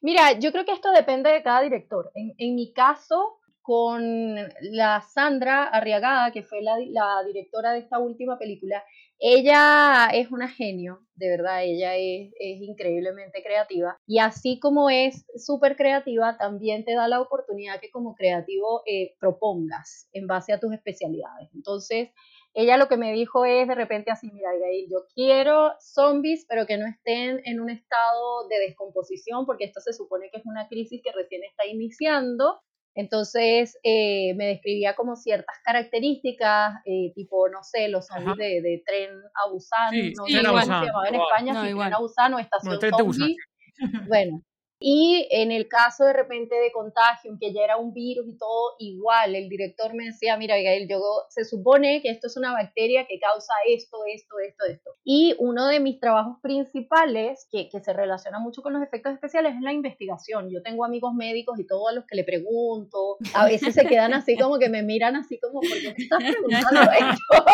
Mira, yo creo que esto depende de cada director. En, en mi caso, con la Sandra Arriagada, que fue la, directora de esta última película, ella es una genio, de verdad, ella es, increíblemente creativa. Y así como es súper creativa, también te da la oportunidad que como creativo eh, propongas en base a tus especialidades. Entonces, ella lo que me dijo es de repente así, mira, Abigail, yo quiero zombies, pero que no estén en un estado de descomposición, porque esto se supone que es una crisis que recién está iniciando. Entonces eh, me describía como ciertas características, eh, tipo, no sé, los zombies de, de tren a Busan, Sí, no sé cómo se llamaba en igual. España, No, si igual. tren a Busan o estación Busan, zombie. Bueno, y en el caso de repente de contagio, que ya era un virus y todo, igual el director me decía, mira, Abigail, yo, se supone que esto es una bacteria que causa esto, esto, esto, esto. Y uno de mis trabajos principales, que, que se relaciona mucho con los efectos especiales, es la investigación. Yo tengo amigos médicos y todos a los que le pregunto, a veces se quedan así como que me miran así como, ¿por qué me estás preguntando esto?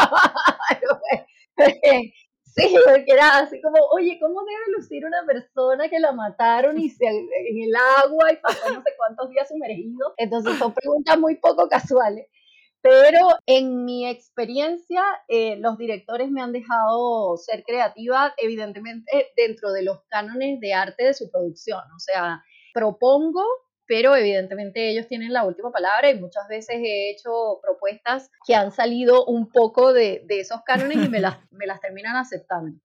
Sí, porque era así como, oye, ¿cómo debe lucir una persona que la mataron y se, en el agua y pasó no sé cuántos días sumergido? Entonces son preguntas muy poco casuales. Pero en mi experiencia, eh, los directores me han dejado ser creativa, evidentemente, dentro de los cánones de arte de su producción. O sea, propongo pero evidentemente ellos tienen la última palabra y muchas veces he hecho propuestas que han salido un poco de, de esos cánones y me las, me las terminan aceptando.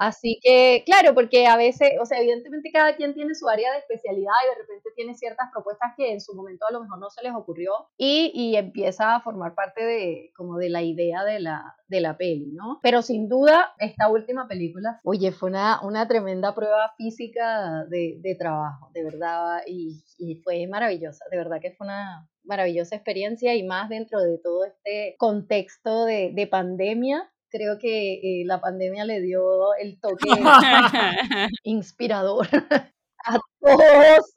Así que, claro, porque a veces, o sea, evidentemente cada quien tiene su área de especialidad y de repente tiene ciertas propuestas que en su momento a lo mejor no se les ocurrió y, y empieza a formar parte de, como de la idea de la, de la peli, ¿no? Pero sin duda, esta última película, oye, fue una, una tremenda prueba física de, de trabajo, de verdad, y, y fue maravillosa, de verdad que fue una maravillosa experiencia y más dentro de todo este contexto de, de pandemia, creo que eh, la pandemia le dio el toque inspirador a todos.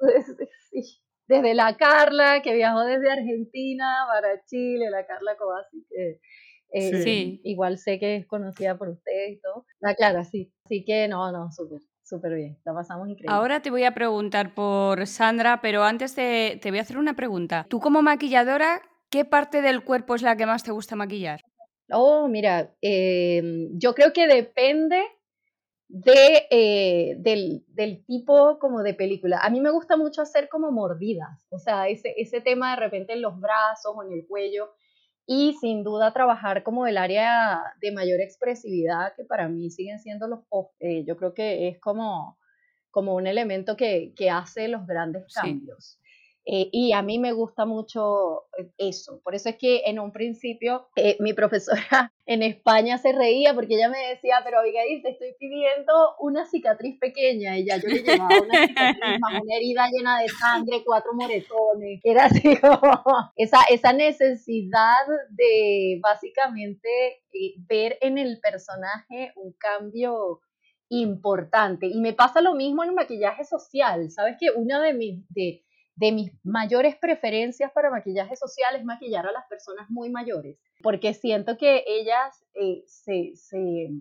Desde la Carla, que viajó desde Argentina para Chile, la Carla Cobasi, que eh, Sí. igual sé que es conocida por ustedes y todo. La Clara, sí. Así que no, no, súper, súper bien, la pasamos increíble. Ahora te voy a preguntar por Sandra, pero antes te, te voy a hacer una pregunta. Tú como maquilladora, ¿qué parte del cuerpo es la que más te gusta maquillar? Oh, mira, em, yo creo que depende de, eh, del, del, tipo como de película. A mí me gusta mucho hacer como mordidas, o sea, ese, ese tema de repente en los brazos o en el cuello y sin duda trabajar como el área de mayor expresividad que para mí siguen siendo los ojos. Eh, yo creo que es como, como un elemento que, que hace los grandes cambios. Eh, y a mí me gusta mucho eh, eso. Por eso es que en un principio eh, mi profesora en España se reía porque ella me decía, pero Abigail, te estoy pidiendo una cicatriz pequeña. Y ya yo le llevaba una cicatriz más una herida llena de sangre, cuatro moretones. Era así como esa, esa necesidad de básicamente ver en el personaje un cambio importante. Y me pasa lo mismo en el maquillaje social. ¿Sabes que una de mis... De, de mis mayores preferencias para maquillaje social es maquillar a las personas muy mayores, porque siento que ellas eh, se,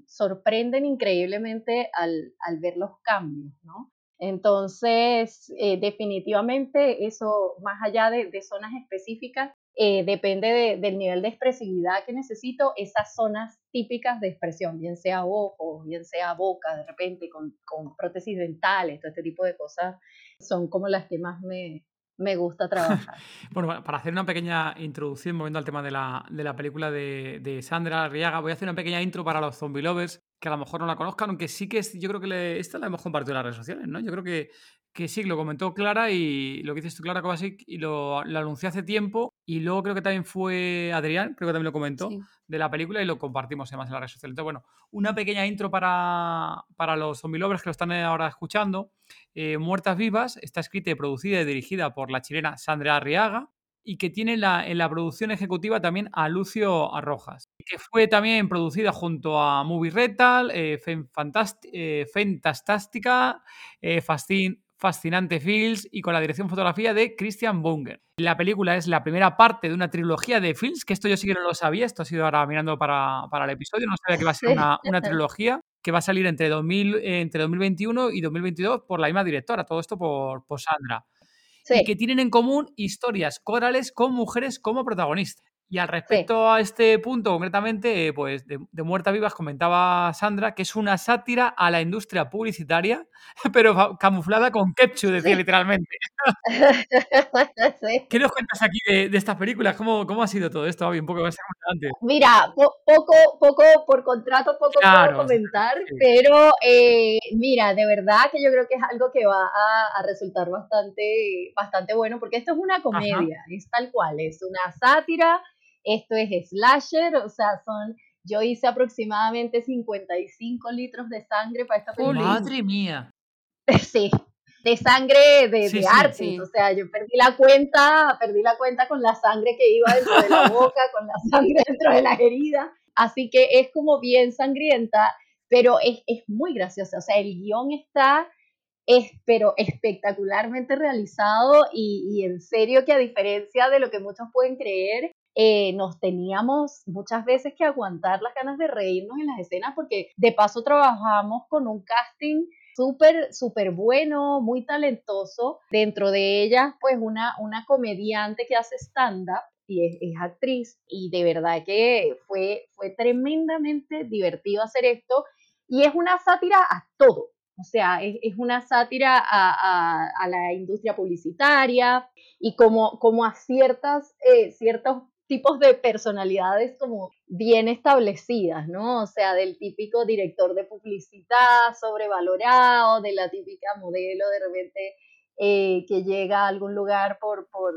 sorprenden increíblemente al, ver los cambios, ¿no? Entonces, eh, definitivamente eso, más allá de, zonas específicas, eh, depende del nivel de expresividad que necesito, esas zonas típicas de expresión, bien sea ojo, bien sea boca, de repente con, con prótesis dentales, todo este tipo de cosas, son como las que más me, me gusta trabajar. bueno, para hacer una pequeña introducción, moviendo al tema de la, de la película de, de, Sandra Arriaga, voy a hacer una pequeña intro para los zombie lovers que a lo mejor no la conozcan, aunque sí que es, yo creo que esta la hemos compartido en las redes sociales, ¿no? Yo creo que, que sí, lo comentó Clara y lo que dices tú, Clara Kovacic, y lo, lo, anunció hace tiempo. Y luego creo que también fue Adrián, creo que también lo comentó, de la película y lo compartimos además en las redes sociales. Entonces, bueno, una pequeña intro para, para los zombie lovers que lo están ahora escuchando. Eh, Muertas Vivas está escrita y producida y dirigida por la chilena Sandra Arriaga y que tiene la, en la producción ejecutiva también a Lucio Arrojas, que fue también producida junto a Movie Rental, eh, eh Fantastica, eh, Fascinante Films y con la dirección fotografía de Christian Bunger. La película es la primera parte de una trilogía de films, que esto yo sí que no lo sabía, esto ha sido ahora mirando para, para el episodio, no sabía que va a ser una, una trilogía que va a salir entre, 2000, entre 2021 y 2022 por la misma directora, todo esto por, por Sandra y que tienen en común historias corales con mujeres como protagonistas. Y al respecto a este punto, concretamente, eh, pues de, Muerta Vivas comentaba Sandra que es una sátira a la industria publicitaria, pero camuflada con ketchup, decía literalmente. ¿Qué nos cuentas aquí de, estas películas? ¿Cómo, ¿Cómo, ha sido todo esto? Un poco más antes. Mira, poco, poco por contrato, poco puedo comentar, pero eh, mira, de verdad que yo creo que es algo que va a, resultar bastante, bastante bueno, porque esto es una comedia, es tal cual, es una sátira esto es slasher, o sea, son, yo hice aproximadamente 55 litros de sangre para esta película. ¡Madre mía! Sí, de sangre de, arte, o sea, yo perdí la cuenta, perdí la cuenta con la sangre que iba dentro de la boca, con la sangre dentro de la herida, así que es como bien sangrienta, pero es, es muy graciosa, o sea, el guion está es pero espectacularmente realizado y, y, en serio que a diferencia de lo que muchos pueden creer, eh, nos teníamos muchas veces que aguantar las ganas de reírnos en las escenas porque de paso trabajamos con un casting súper, súper bueno, muy talentoso. Dentro de ellas, pues una, una comediante que hace stand-up y es, actriz y de verdad que fue, fue tremendamente divertido hacer esto y es una sátira a todo. O sea, es, una sátira a, a, la industria publicitaria y como, como a ciertas, eh, ciertos tipos de personalidades como bien establecidas, ¿no? O sea, del típico director de publicidad sobrevalorado, de la típica modelo de repente eh, que llega a algún lugar por, por,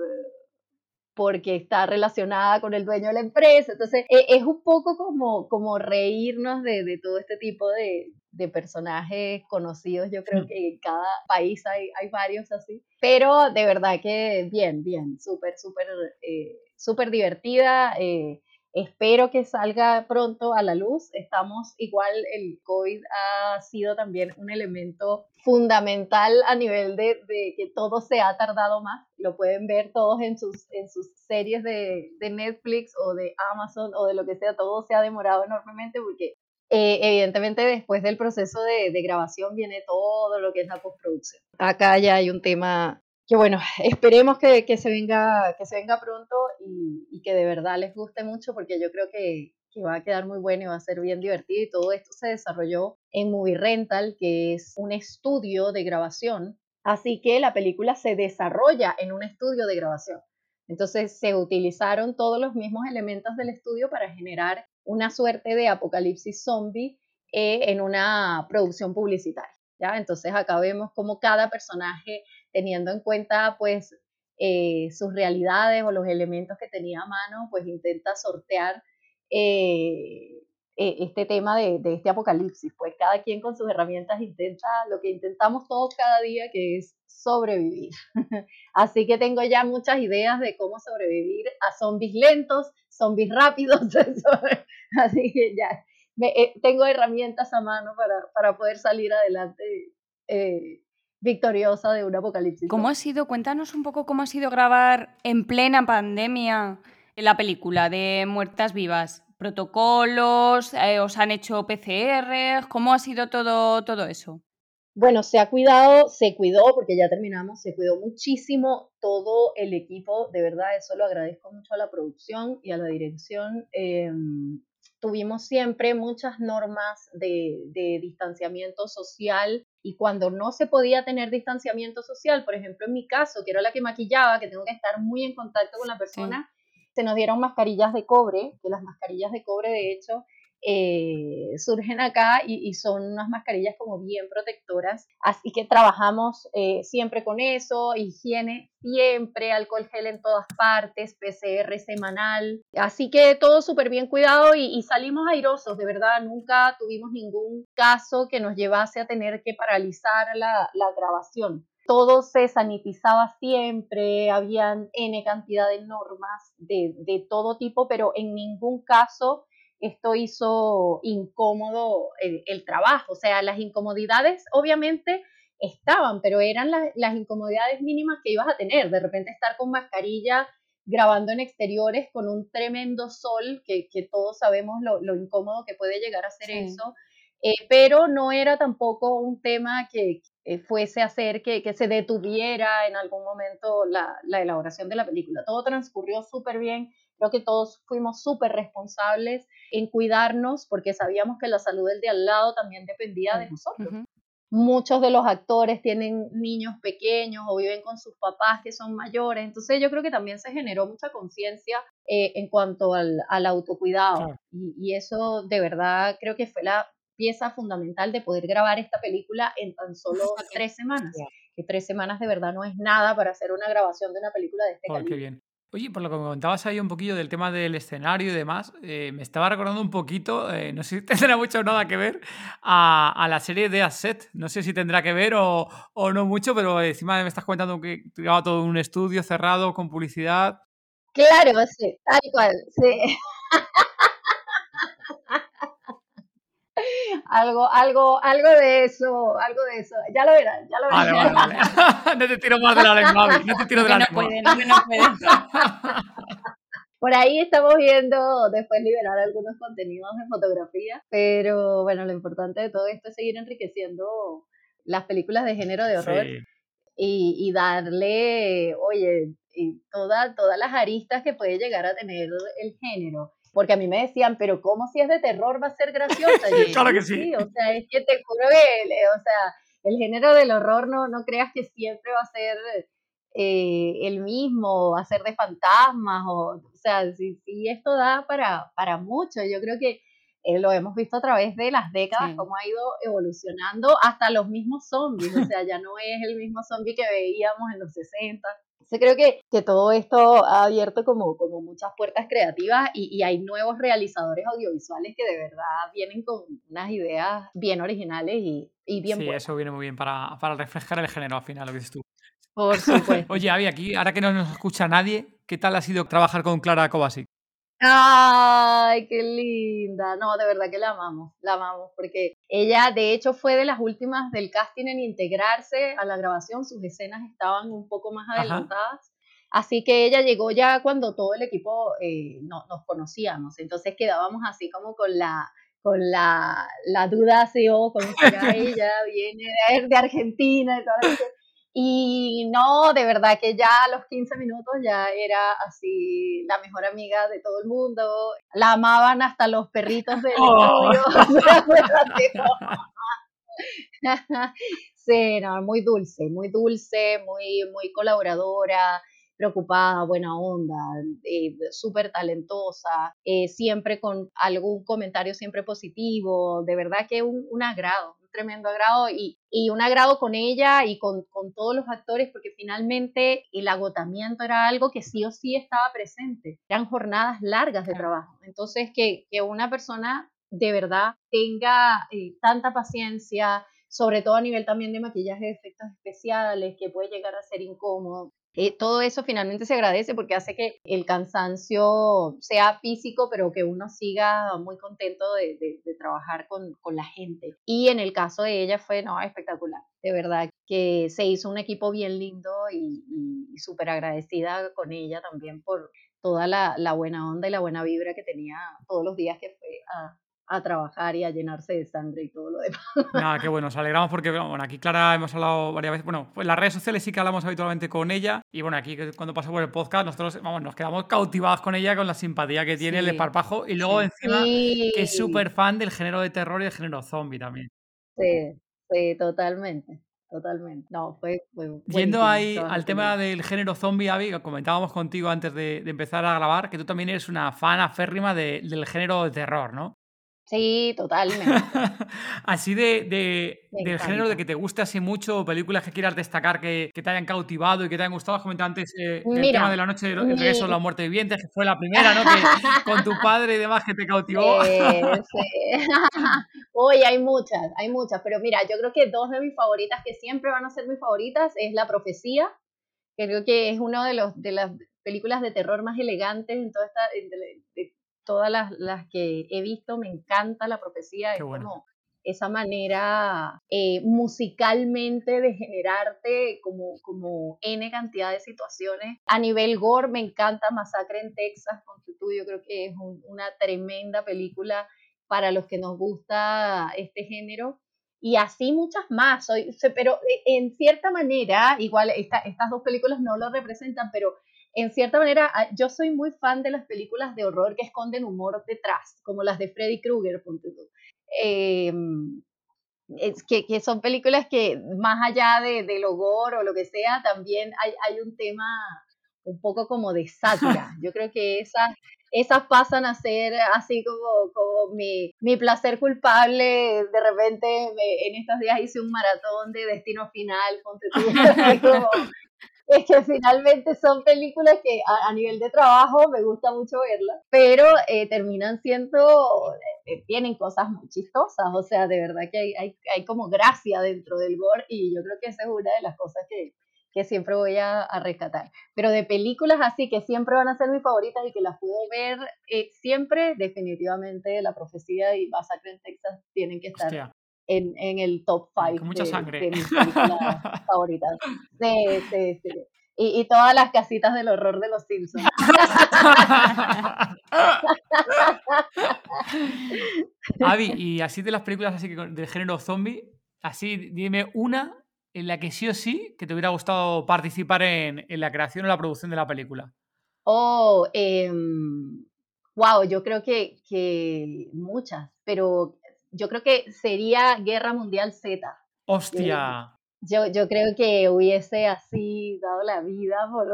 porque está relacionada con el dueño de la empresa. Entonces, e, es un poco como, como reírnos de, de todo este tipo de, de, personajes conocidos. Yo creo que en cada país hay, hay varios así. Pero de verdad que bien, bien, súper, súper eh, súper divertida. Eh, espero que salga pronto a la luz. Estamos igual, el COVID ha sido también un elemento fundamental a nivel de, que todo se ha tardado más. Lo pueden ver todos en sus, en sus series de, de Netflix o de Amazon o de lo que sea, todo se ha demorado enormemente porque Eh, evidentemente después del proceso de, grabación viene todo lo que es la postproducción. Acá ya hay un tema que bueno, esperemos que, se, venga, que se venga pronto y, que de verdad les guste mucho porque yo creo que, que, va a quedar muy bueno y va a ser bien divertido y todo esto se desarrolló en Movie Rental, que es un estudio de grabación, así que la película se desarrolla en un estudio de grabación. Entonces se utilizaron todos los mismos elementos del estudio para generar una suerte de apocalipsis zombie eh, en una producción publicitaria. ¿Ya? Entonces acá vemos como cada personaje, teniendo en cuenta pues eh, sus realidades o los elementos que tenía a mano, pues intenta sortear eh, este tema de, de, este apocalipsis. Pues cada quien con sus herramientas intenta lo que intentamos todos cada día, que es sobrevivir. Así que tengo ya muchas ideas de cómo sobrevivir a zombies lentos, zombies rápidos. Así que ya eh, tengo herramientas a mano para, para poder salir adelante eh, victoriosa de un apocalipsis. ¿Cómo ha sido? Cuéntanos un poco cómo ha sido grabar en plena pandemia la película de Muertas Vivas. ¿Protocolos? Eh, ¿Os han hecho PCR? ¿Cómo ha sido todo, todo eso? Bueno, se ha cuidado, se cuidó, porque ya terminamos, se cuidó muchísimo todo el equipo, de verdad, eso lo agradezco mucho a la producción y a la dirección. Em, tuvimos siempre muchas normas de, de, distanciamiento social y cuando no se podía tener distanciamiento social, por ejemplo en mi caso, que era la que maquillaba, que tengo que estar muy en contacto con la persona, se nos dieron mascarillas de cobre, que las mascarillas de cobre de hecho eh, surgen acá y, son unas mascarillas como bien protectoras. Así que trabajamos eh, siempre con eso, higiene siempre, alcohol gel en todas partes, PCR semanal. Así que todo súper bien cuidado y, salimos airosos, de verdad, nunca tuvimos ningún caso que nos llevase a tener que paralizar la, grabación todo se sanitizaba siempre, habían N cantidad de normas de, de, todo tipo, pero en ningún caso esto hizo incómodo el, trabajo. O sea, las incomodidades obviamente estaban, pero eran las incomodidades mínimas que ibas a tener. De repente estar con mascarilla grabando en exteriores con un tremendo sol, que, todos sabemos lo, incómodo que puede llegar a ser eso, eh, pero no era tampoco un tema que fuese a hacer que, se detuviera en algún momento la, la elaboración de la película. Todo transcurrió súper bien Creo que todos fuimos súper responsables en cuidarnos porque sabíamos que la salud del de al lado también dependía de nosotros. Muchos de los actores tienen niños pequeños o viven con sus papás que son mayores, entonces yo creo que también se generó mucha conciencia eh, en cuanto al, autocuidado y, y eso de verdad creo que fue la pieza fundamental de poder grabar esta película en tan solo tres semanas. Que tres semanas de verdad no es nada para hacer una grabación de una película de este oh, Qué bien. Oye, por lo que me comentabas ahí un poquillo del tema del escenario y demás, eh, me estaba recordando un poquito, eh, no sé si tendrá mucho o nada que ver, a, la serie de Asset. No sé si tendrá que ver o, no mucho, pero encima me estás comentando que llevaba todo un estudio cerrado con publicidad. Claro, sí, tal cual, sí. algo, algo, algo de eso, algo de eso. Ya lo verán, ya lo verán. no te tiro más de la lengua, no te tiro de la lengua. No puede, no, puede. Por ahí estamos viendo después liberar algunos contenidos de fotografía, pero bueno, lo importante de todo esto es seguir enriqueciendo las películas de género de horror y, y, darle, oye, y toda, todas las aristas que puede llegar a tener el género porque a mí me decían, pero ¿cómo si es de terror va a ser graciosa? claro que sí. O sea, es que te juro que, o sea, el género del horror no, no creas que siempre va a ser eh, el mismo, va a ser de fantasmas, o, o sea, sí, sí, esto da para, para mucho. Yo creo que eh, lo hemos visto a través de las décadas, cómo ha ido evolucionando hasta los mismos zombies, o sea, ya no es el mismo zombie que veíamos en los 60, yo creo que, que, todo esto ha abierto como, como muchas puertas creativas y, y, hay nuevos realizadores audiovisuales que de verdad vienen con unas ideas bien originales y, y bien Sí, eso viene muy bien para, para, reflejar el género al final, lo que dices tú. Por supuesto. Oye, Avi, aquí, ahora que no nos escucha nadie, ¿qué tal ha sido trabajar con Clara Kovacic? Ay, qué linda. No, de verdad que la amamos, la amamos, porque ella de hecho fue de las últimas del casting en integrarse a la grabación, sus escenas estaban un poco más adelantadas. Así que ella llegó ya cuando todo el equipo eh, no, nos conocíamos, entonces quedábamos así como con la, con la, la duda CEO, como será ella, viene de, de Argentina y todo Y no, de verdad que ya a los 15 minutos ya era así la mejor amiga de todo el mundo. La amaban hasta los perritos del oh. sí, no, muy dulce, muy dulce, muy, muy colaboradora preocupada, buena onda, eh, súper talentosa, eh, siempre con algún comentario siempre positivo, de verdad que un, un agrado, tremendo agrado y, y, un agrado con ella y con, con, todos los actores porque finalmente el agotamiento era algo que sí o sí estaba presente, eran jornadas largas de trabajo, entonces que, que una persona de verdad tenga eh, tanta paciencia, sobre todo a nivel también de maquillaje de efectos especiales, que puede llegar a ser incómodo. Eh, todo eso finalmente se agradece porque hace que el cansancio sea físico, pero que uno siga muy contento de, trabajar con, la gente. Y en el caso de ella fue no, espectacular, de verdad que se hizo un equipo bien lindo y, súper agradecida con ella también por toda la, la, buena onda y la buena vibra que tenía todos los días que fue a, a trabajar y a llenarse de sangre y todo lo demás. Nada, qué bueno, nos alegramos porque, bueno, aquí Clara hemos hablado varias veces, bueno, en las redes sociales sí que hablamos habitualmente con ella y bueno, aquí cuando pasa por el podcast nosotros, vamos, nos quedamos cautivados con ella, con la simpatía que tiene, el esparpajo y luego encima que es súper fan del género de terror y del género zombie también. Sí, sí, totalmente. Totalmente. No, fue, Yendo ahí al tema del género zombie, Avi, comentábamos contigo antes de, empezar a grabar, que tú también eres una fan aférrima del género de terror, ¿no? Sí, totalmente. así de, del género de que te guste así mucho, películas que quieras destacar que, te hayan cautivado y que te hayan gustado. Has comentado antes eh, el tema de la noche de regreso la muerte viviente, que fue la primera, ¿no? con tu padre y demás que te cautivó. Sí, sí. Uy, hay muchas, hay muchas, pero mira, yo creo que dos de mis favoritas que siempre van a ser mis favoritas es La Profecía, que creo que es una de, los, de las películas de terror más elegantes en toda esta, todas las, las, que he visto, me encanta la profecía, es como esa manera eh, musicalmente de generarte como, como N cantidad de situaciones. A nivel gore me encanta Masacre en Texas, con tú, yo creo que es una tremenda película para los que nos gusta este género. Y así muchas más, Soy, pero eh, en cierta manera, igual esta, estas dos películas no lo representan, pero en cierta manera, ah, yo soy muy fan de las películas de horror que esconden humor detrás, como las de Freddy Krueger, eh, es que, que, son películas que más allá de, del horror o lo que sea, también hay, hay un tema un poco como de sátira. Yo creo que esas, esas pasan a ser así como, como mi, mi placer culpable. De repente en estos días hice un maratón de Destino Final, ponte tú, como, es que finalmente son películas que a, nivel de trabajo me gusta mucho verlas, pero eh, terminan siendo, eh, eh, tienen cosas muy chistosas, o sea, de verdad que hay, hay, hay, como gracia dentro del gore y yo creo que esa es una de las cosas que, que siempre voy a, a, rescatar. Pero de películas así que siempre van a ser mis favoritas y que las puedo ver siempre, definitivamente La Profecía y Masacre en Texas tienen que estar en, en el top 5 de, de, mis películas favoritas. Sí, sí, sí. Y, y, todas las casitas del horror de los Simpsons. Avi, y así de las películas así que del género zombie, así dime una en la que sí o sí que te hubiera gustado participar en, en la creación o la producción de la película. Oh, wow, em, yo creo que, que muchas, pero yo creo que sería Guerra Mundial Z. ¡Hostia! Yo, yo creo que hubiese así dado la vida por,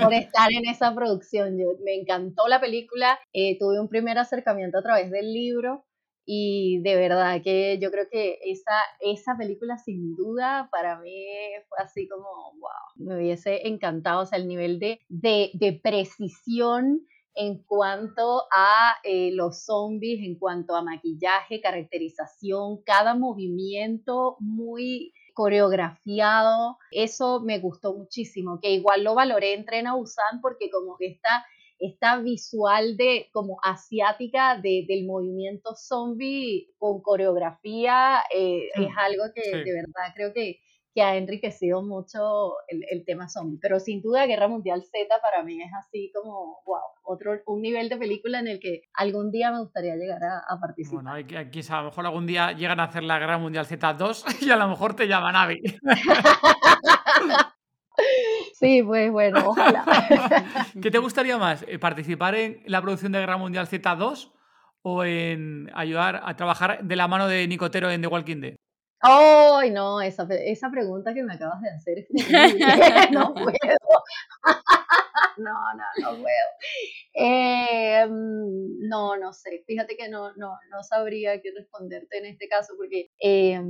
por, estar en esa producción. Yo, me encantó la película, eh, tuve un primer acercamiento a través del libro y de verdad que yo creo que esa, esa película sin duda para mí fue así como, wow, me hubiese encantado, o sea, el nivel de, de, de precisión en cuanto a eh, los zombies, en cuanto a maquillaje, caracterización, cada movimiento muy coreografiado. Eso me gustó muchísimo, que igual lo valoré en Tren a Busan porque como esta, esta visual de como asiática del movimiento zombie con coreografía eh, es algo que de verdad creo que, que ha enriquecido mucho el, tema zombie. Pero sin duda Guerra Mundial Z para mí es así como, wow, otro, un nivel de película en el que algún día me gustaría llegar a, participar. Bueno, aquí a lo mejor algún día llegan a hacer la Guerra Mundial Z2 y a lo mejor te llaman Avi. Sí, pues bueno, ojalá. ¿Qué te gustaría más? Eh, ¿Participar en la producción de Guerra Mundial Z2 o en ayudar a trabajar de la mano de Nicotero en The Walking Dead? ¡Ay, no! Esa, esa pregunta que me acabas de hacer es no puedo. no, no, no puedo. Eh, no, no sé. Fíjate que no, no, no sabría qué responderte en este caso porque eh,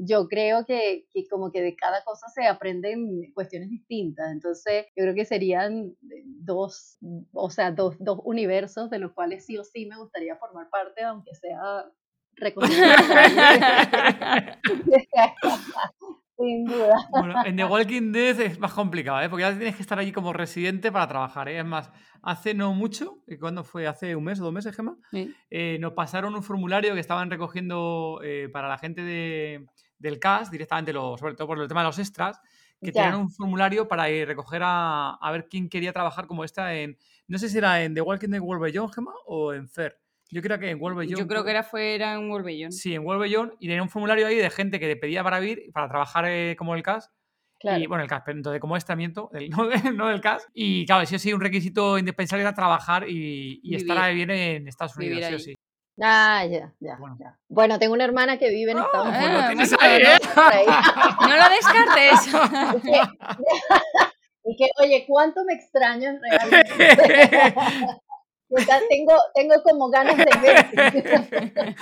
yo creo que, que, como que de cada cosa se aprenden cuestiones distintas. Entonces, yo creo que serían dos, o sea, dos, dos universos de los cuales sí o sí me gustaría formar parte, aunque sea Sin duda. Bueno, en The Walking Dead es más complicado, ¿eh? porque ya tienes que estar allí como residente para trabajar. ¿eh? Es más, hace no mucho, cuando fue? Hace un mes o dos meses, Gemma, eh, nos pasaron un formulario que estaban recogiendo eh, para la gente de, del CAS, directamente, sobre todo por el tema de los extras, que tenían un formulario para recoger a, a, ver quién quería trabajar como esta en. No sé si era en The Walking Dead World Beyond, Gemma, o en Fair. Yo creo que en Wolverine. Yo creo que era, fuera en Wolverine. Sí, en Wolverine. Y tenía un formulario ahí de gente que te pedía para vivir, para trabajar eh, como el CAS. Claro. Y bueno, el CAS, pero entonces como estamiento, no, del CAS. Y claro, sí o sí, un requisito indispensable era trabajar y, y estar ahí bien en Estados Unidos, sí o sí. Ah, ya, ya bueno. ya. Bueno, tengo una hermana que vive en Estados Unidos. Ah, pues no lo descartes. y que, oye, ¿cuánto me extrañas realmente? Tengo, tengo como ganas de ver.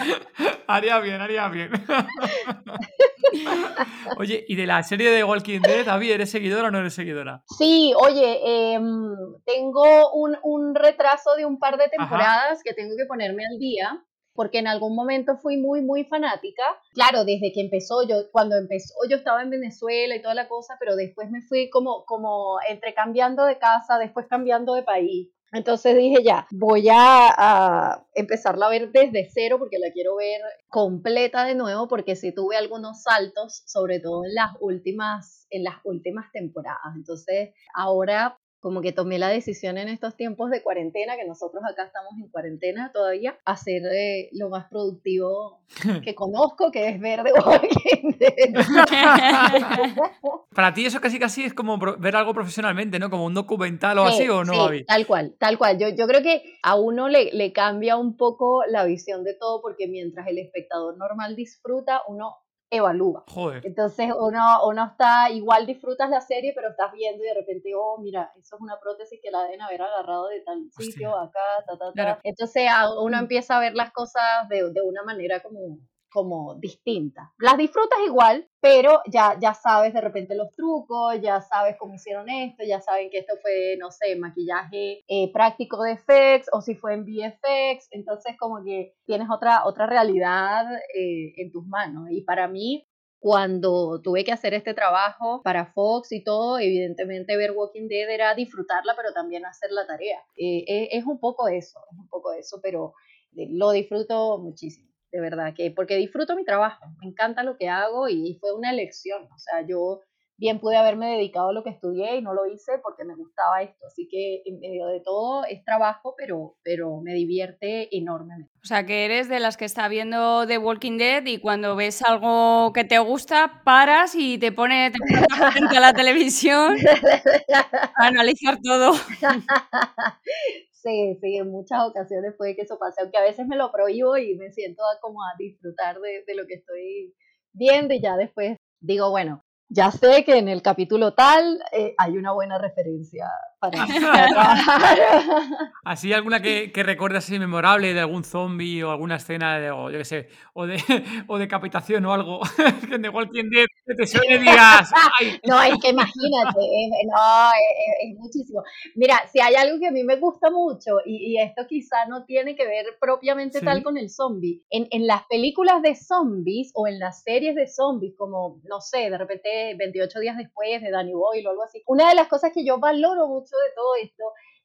haría bien, haría bien. oye, ¿y de la serie de Walking Dead, David, eres seguidora o no eres seguidora? Sí, oye, em, tengo un, un, retraso de un par de temporadas que tengo que ponerme al día. Porque en algún momento fui muy, muy fanática. Claro, desde que empezó, yo, cuando empezó, yo estaba en Venezuela y toda la cosa, pero después me fui como, como entre cambiando de casa, después cambiando de país entonces dije ya, voy a, empezarla a ver desde cero porque la quiero ver completa de nuevo porque sí tuve algunos saltos, sobre todo en las últimas, en las últimas temporadas. Entonces ahora como que tomé la decisión en estos tiempos de cuarentena, que nosotros acá estamos en cuarentena todavía, hacer eh, lo más productivo que conozco, que es ver de Walking Para ti eso casi casi es como ver algo profesionalmente, ¿no? Como un documental o así, ¿o no, sí, Tal cual, tal cual. Yo, yo creo que a uno le, le cambia un poco la visión de todo, porque mientras el espectador normal disfruta, uno evalúa. Entonces uno, uno está, igual disfrutas la serie, pero estás viendo y de repente, oh, mira, eso es una prótesis que la deben haber agarrado de tal sitio, acá, ta, ta, ta. Entonces uno mm. empieza a ver las cosas de, de una manera como como distinta. Las disfrutas igual, pero ya, ya sabes de repente los trucos, ya sabes cómo hicieron esto, ya saben que esto fue, no sé, maquillaje eh, práctico de FX o si fue en VFX, entonces como que tienes otra, otra realidad eh, en tus manos. Y para mí, cuando tuve que hacer este trabajo para Fox y todo, evidentemente ver Walking Dead era disfrutarla, pero también hacer la tarea. Eh, es un poco eso, es un poco eso, pero lo disfruto muchísimo de verdad, que porque disfruto mi trabajo, me encanta lo que hago y fue una elección, o sea, yo bien pude haberme dedicado a lo que estudié y no lo hice porque me gustaba esto, así que en medio de todo es trabajo, pero, pero me divierte enormemente. O sea, que eres de las que está viendo The Walking Dead y cuando ves algo que te gusta, paras y te pone frente a la televisión a analizar todo. Sí, sí, en muchas ocasiones puede que eso pase, aunque a veces me lo prohíbo y me siento como a disfrutar de, de lo que estoy viendo y ya después digo, bueno, ya sé que en el capítulo tal eh, hay una buena referencia para, trabajar. ¿Así alguna que, que recuerdas así memorable de algún zombie o alguna escena de, o yo qué sé, o de, o decapitación o algo? que de Walking Dead te suene digas, No, es que imagínate, no, es, muchísimo. Mira, si hay algo que a mí me gusta mucho, y, y esto quizá no tiene que ver propiamente tal con el zombie, en, en las películas de zombies o en las series de zombies, como, no sé, de repente 28 días después de Danny Boyle o algo así. Una de las cosas que yo valoro mucho de todo esto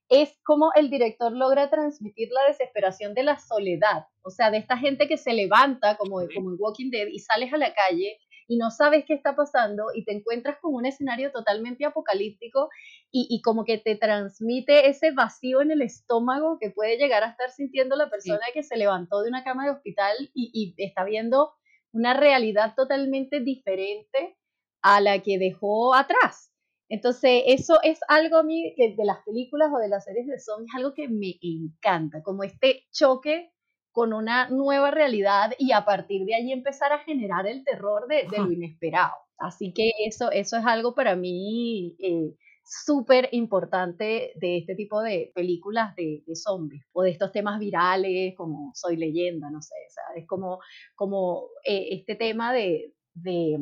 es cómo el director logra transmitir la desesperación de la soledad, o sea, de esta gente que se levanta como, como en Walking Dead y sales a la calle y no sabes qué está pasando y te encuentras con un escenario totalmente apocalíptico y, como que te transmite ese vacío en el estómago que puede llegar a estar sintiendo la persona que se levantó de una cama de hospital y, y está viendo una realidad totalmente diferente a la que dejó atrás. Entonces, eso es algo a mí que de las películas o de las series de zombies, algo que me encanta, como este choque con una nueva realidad y a partir de ahí empezar a generar el terror de, lo inesperado. Así que eso, eso es algo para mí eh, súper importante de este tipo de películas de, zombies o de estos temas virales como Soy leyenda, no sé, es como, como eh, este tema de, de,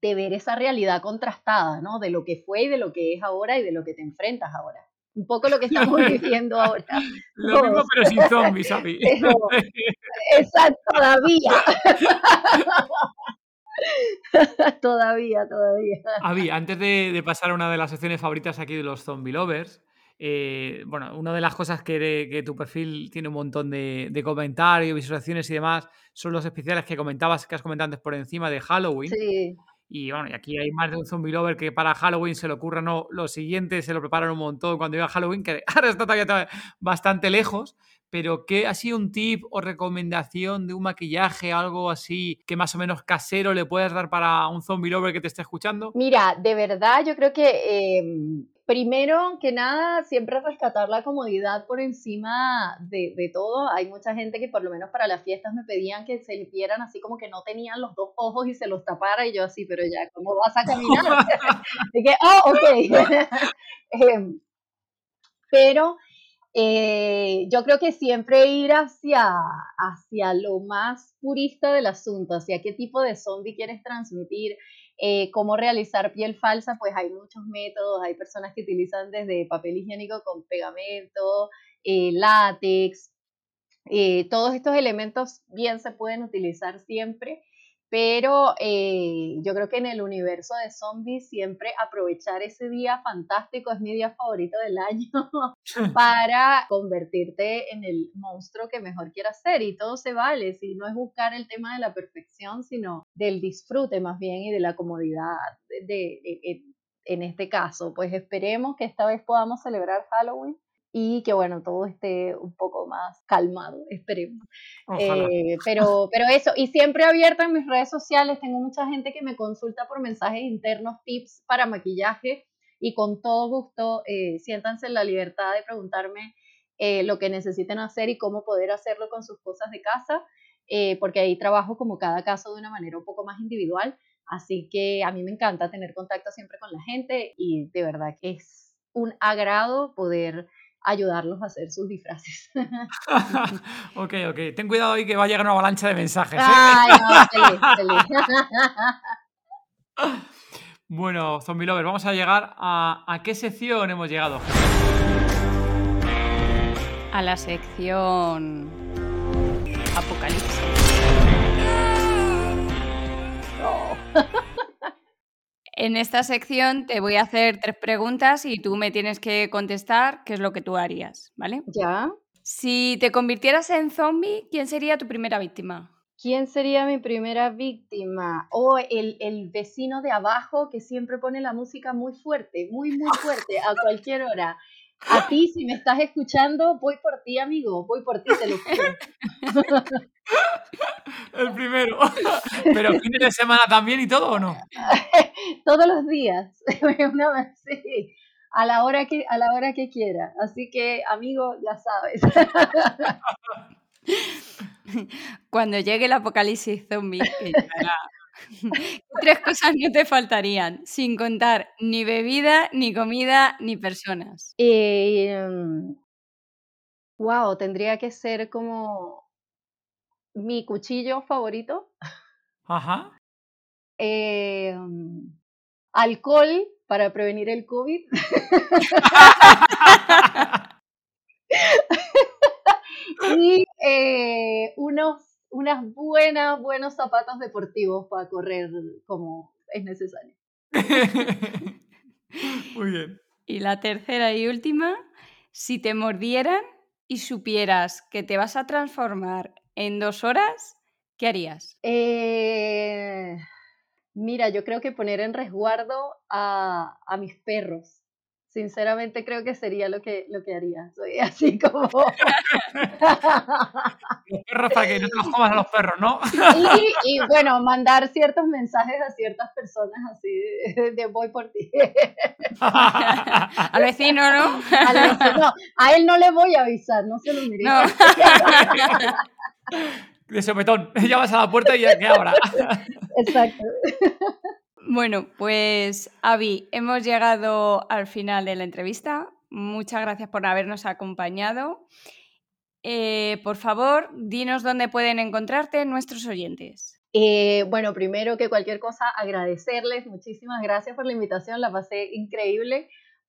de, ver esa realidad contrastada, ¿no? De lo que fue y de lo que es ahora y de lo que te enfrentas ahora. Un poco lo que estamos viviendo ahora. Lo mismo pero sin zombies, Abby. Exacto, todavía. todavía, todavía. Avi, antes de, pasar a una de las secciones favoritas aquí de los zombie lovers, eh, bueno, una de las cosas que, que, tu perfil tiene un montón de, comentarios, visualizaciones y demás son los especiales que comentabas, que has comentado antes por encima de Halloween. Sí. Y bueno, y aquí hay más de un zombie lover que para Halloween se le ocurra no, lo siguiente, se lo preparan un montón cuando llega Halloween, que ahora está todavía bastante lejos pero ¿qué ha sido un tip o recomendación de un maquillaje, algo así que más o menos casero le puedes dar para un zombie lover que te esté escuchando? Mira, de verdad yo creo que em, primero que nada siempre rescatar la comodidad por encima de, todo. Hay mucha gente que por lo menos para las fiestas me pedían que se limpiaran así como que no tenían los dos ojos y se los tapara y yo así, pero ya, ¿cómo vas a caminar? y que, oh, ok. Em, pero eh, yo creo que siempre ir hacia, hacia lo más purista del asunto, hacia qué tipo de zombie quieres transmitir, eh, cómo realizar piel falsa, pues hay muchos métodos, hay personas que utilizan desde papel higiénico con pegamento, eh, látex, todos estos elementos bien se pueden utilizar siempre pero eh, yo creo que en el universo de zombies siempre aprovechar ese día fantástico es mi día favorito del año para convertirte en el monstruo que mejor quieras ser y todo se vale, si no es buscar el tema de la perfección, sino del disfrute más bien y de la comodidad de, en este caso. Pues esperemos que esta vez podamos celebrar Halloween y que bueno, todo esté un poco más calmado, esperemos. Eh, pero, pero eso, y siempre abierta en mis redes sociales, tengo mucha gente que me consulta por mensajes internos, tips para maquillaje y con todo gusto eh, siéntanse en la libertad de preguntarme eh, lo que necesiten hacer y cómo poder hacerlo con sus cosas de casa, porque ahí trabajo como cada caso de una manera un poco más individual. Así que a mí me encanta tener contacto siempre con la gente y de verdad que es un agrado poder ayudarlos a hacer sus disfraces. ok, ok. Ten cuidado ahí que va a llegar una avalancha de mensajes. ¿eh? Ay, no, feliz, bueno, Zombie Lovers, vamos a llegar a, a qué sección hemos llegado. A la sección Apocalipsis. En esta sección te voy a hacer tres preguntas y tú me tienes que contestar qué es lo que tú harías, ¿vale? Ya. Si te convirtieras en zombie, ¿quién sería tu primera víctima? ¿Quién sería mi primera víctima? O el, el, vecino de abajo que siempre pone la música muy fuerte, muy, muy fuerte, a cualquier hora. A ti, si me estás escuchando, voy por ti, amigo, voy por ti, te lo juro. El primero. Pero fin de semana también y todo, ¿o no? Todos los días. Una vez, sí. A la hora que, a la hora que quiera. Así que, amigo, ya sabes. Cuando llegue el apocalipsis zombie, tres cosas no te faltarían, sin contar ni bebida, ni comida, ni personas. wow, em, tendría que ser como mi cuchillo favorito. Ajá. Em, alcohol para prevenir el COVID. y eh, unos, unas buenas, buenos zapatos deportivos para correr como es necesario. Muy bien. Y la tercera y última, si te mordieran y supieras que te vas a transformar en dos horas, ¿qué harías? Eh, Mira, yo creo que poner en resguardo a, a mis perros sinceramente creo que sería lo que, lo que haría. Soy así como... los perros para que no te los comas a los perros, ¿no? y, bueno, mandar ciertos mensajes a ciertas personas así de, voy por ti. Al vecino, ¿no? Al vecino. A él no le voy a avisar, no se lo mire. No. De sopetón, llamas a la puerta y ya que abra. Exacto. Bueno, pues Avi, hemos llegado al final de la entrevista. Muchas gracias por habernos acompañado. Eh, por favor, dinos dónde pueden encontrarte nuestros oyentes. Eh, bueno, primero que cualquier cosa, agradecerles. Muchísimas gracias por la invitación, la pasé increíble.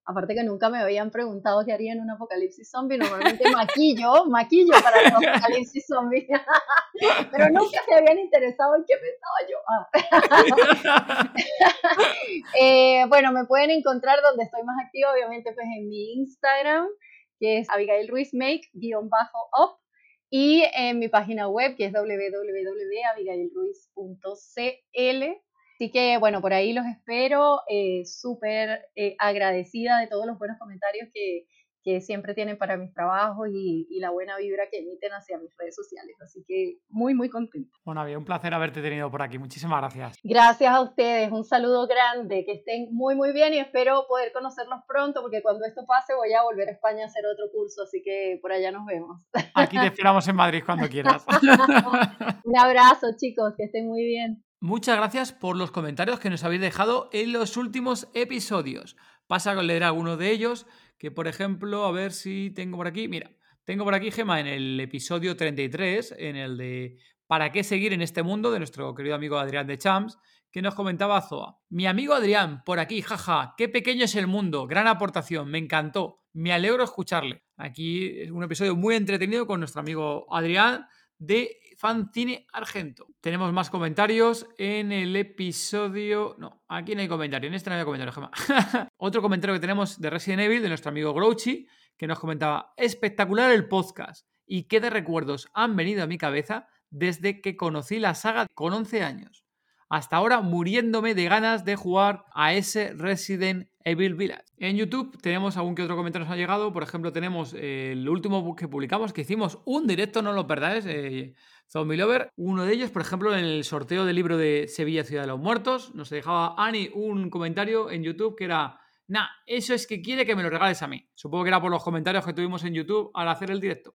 Aparte que nunca me habían preguntado qué haría en un apocalipsis zombie. Normalmente maquillo, maquillo para el apocalipsis zombie. Pero nunca se habían interesado en qué pensaba yo. Ah. Eh, bueno, me pueden encontrar donde estoy más activa, obviamente, pues en mi Instagram, que es Abigail Ruiz guion bajo up. Y en mi página web, que es www.abigailruiz.cl Así que bueno, por ahí los espero, eh, súper eh, agradecida de todos los buenos comentarios que, que siempre tienen para mis trabajos y, y, la buena vibra que emiten hacia mis redes sociales. Así que muy, muy contenta. Bueno, había un placer haberte tenido por aquí. Muchísimas gracias. Gracias a ustedes. Un saludo grande. Que estén muy, muy bien y espero poder conocerlos pronto porque cuando esto pase voy a volver a España a hacer otro curso. Así que por allá nos vemos. Aquí te esperamos en Madrid cuando quieras. un abrazo, chicos. Que estén muy bien. Muchas gracias por los comentarios que nos habéis dejado en los últimos episodios. Pasa a leer alguno de ellos, que por ejemplo, a ver si tengo por aquí, mira, tengo por aquí, Gema, en el episodio 33, en el de ¿Para qué seguir en este mundo? de nuestro querido amigo Adrián de Champs, que nos comentaba Zoa. Mi amigo Adrián, por aquí, jaja, qué pequeño es el mundo, gran aportación, me encantó, me alegro escucharle. Aquí es un episodio muy entretenido con nuestro amigo Adrián de Fancine Argento. Tenemos más comentarios en el episodio. No, aquí no hay comentario. En este no hay comentario, Gemma. Otro comentario que tenemos de Resident Evil, de nuestro amigo Grouchy, que nos comentaba: espectacular el podcast. Y qué de recuerdos han venido a mi cabeza desde que conocí la saga con 11 años. Hasta ahora muriéndome de ganas de jugar a ese Resident Evil Village. En YouTube tenemos algún que otro comentario nos ha llegado. Por ejemplo, tenemos eh, el último que publicamos, que hicimos un directo, no lo perdáis. Eh, Zombie Lover. Uno de ellos, por ejemplo, en el sorteo del libro de Sevilla, Ciudad de los Muertos, nos dejaba Ani un comentario en YouTube que era, nah, eso es que quiere que me lo regales a mí. Supongo que era por los comentarios que tuvimos en YouTube al hacer el directo.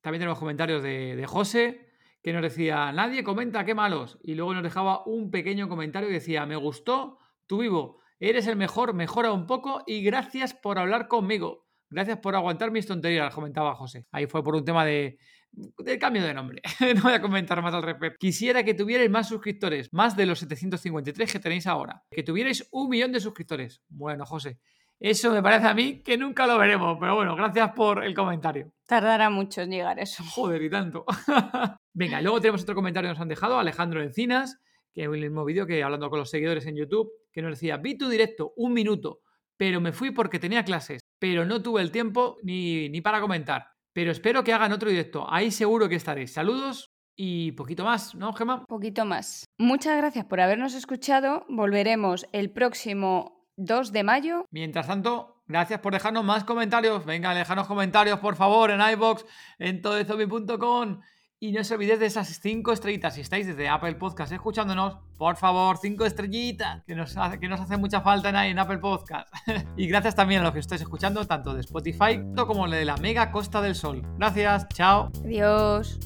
También tenemos comentarios de, de José, que nos decía, nadie comenta qué malos. Y luego nos dejaba un pequeño comentario que decía, me gustó tu vivo, eres el mejor, mejora un poco y gracias por hablar conmigo. Gracias por aguantar mis tonterías, comentaba José. Ahí fue por un tema de, del cambio de nombre. no voy a comentar más al respecto. Quisiera que tuvierais más suscriptores, más de los 753 que tenéis ahora. Que tuvierais un millón de suscriptores. Bueno, José, eso me parece a mí que nunca lo veremos, pero bueno, gracias por el comentario. Tardará mucho en llegar eso. Joder, y tanto. Venga, luego tenemos otro comentario que nos han dejado, Alejandro Encinas, que es el mismo vídeo que hablando con los seguidores en YouTube, que nos decía, vi tu directo un minuto, pero me fui porque tenía clases, pero no tuve el tiempo ni, ni para comentar. Pero espero que hagan otro directo. Ahí seguro que estaréis. Saludos y poquito más, ¿no, Gemma? Poquito más. Muchas gracias por habernos escuchado. Volveremos el próximo 2 de mayo. Mientras tanto, gracias por dejarnos más comentarios. Venga, dejarnos comentarios, por favor, en iBox, en todozombie.com. Y no os olvidéis de esas 5 estrellitas. Si estáis desde Apple Podcast escuchándonos, por favor, 5 estrellitas, que nos, hace, que nos hace mucha falta en, en Apple Podcast. y gracias también a los que estáis escuchando, tanto de Spotify como de la mega Costa del Sol. Gracias, chao. Adiós.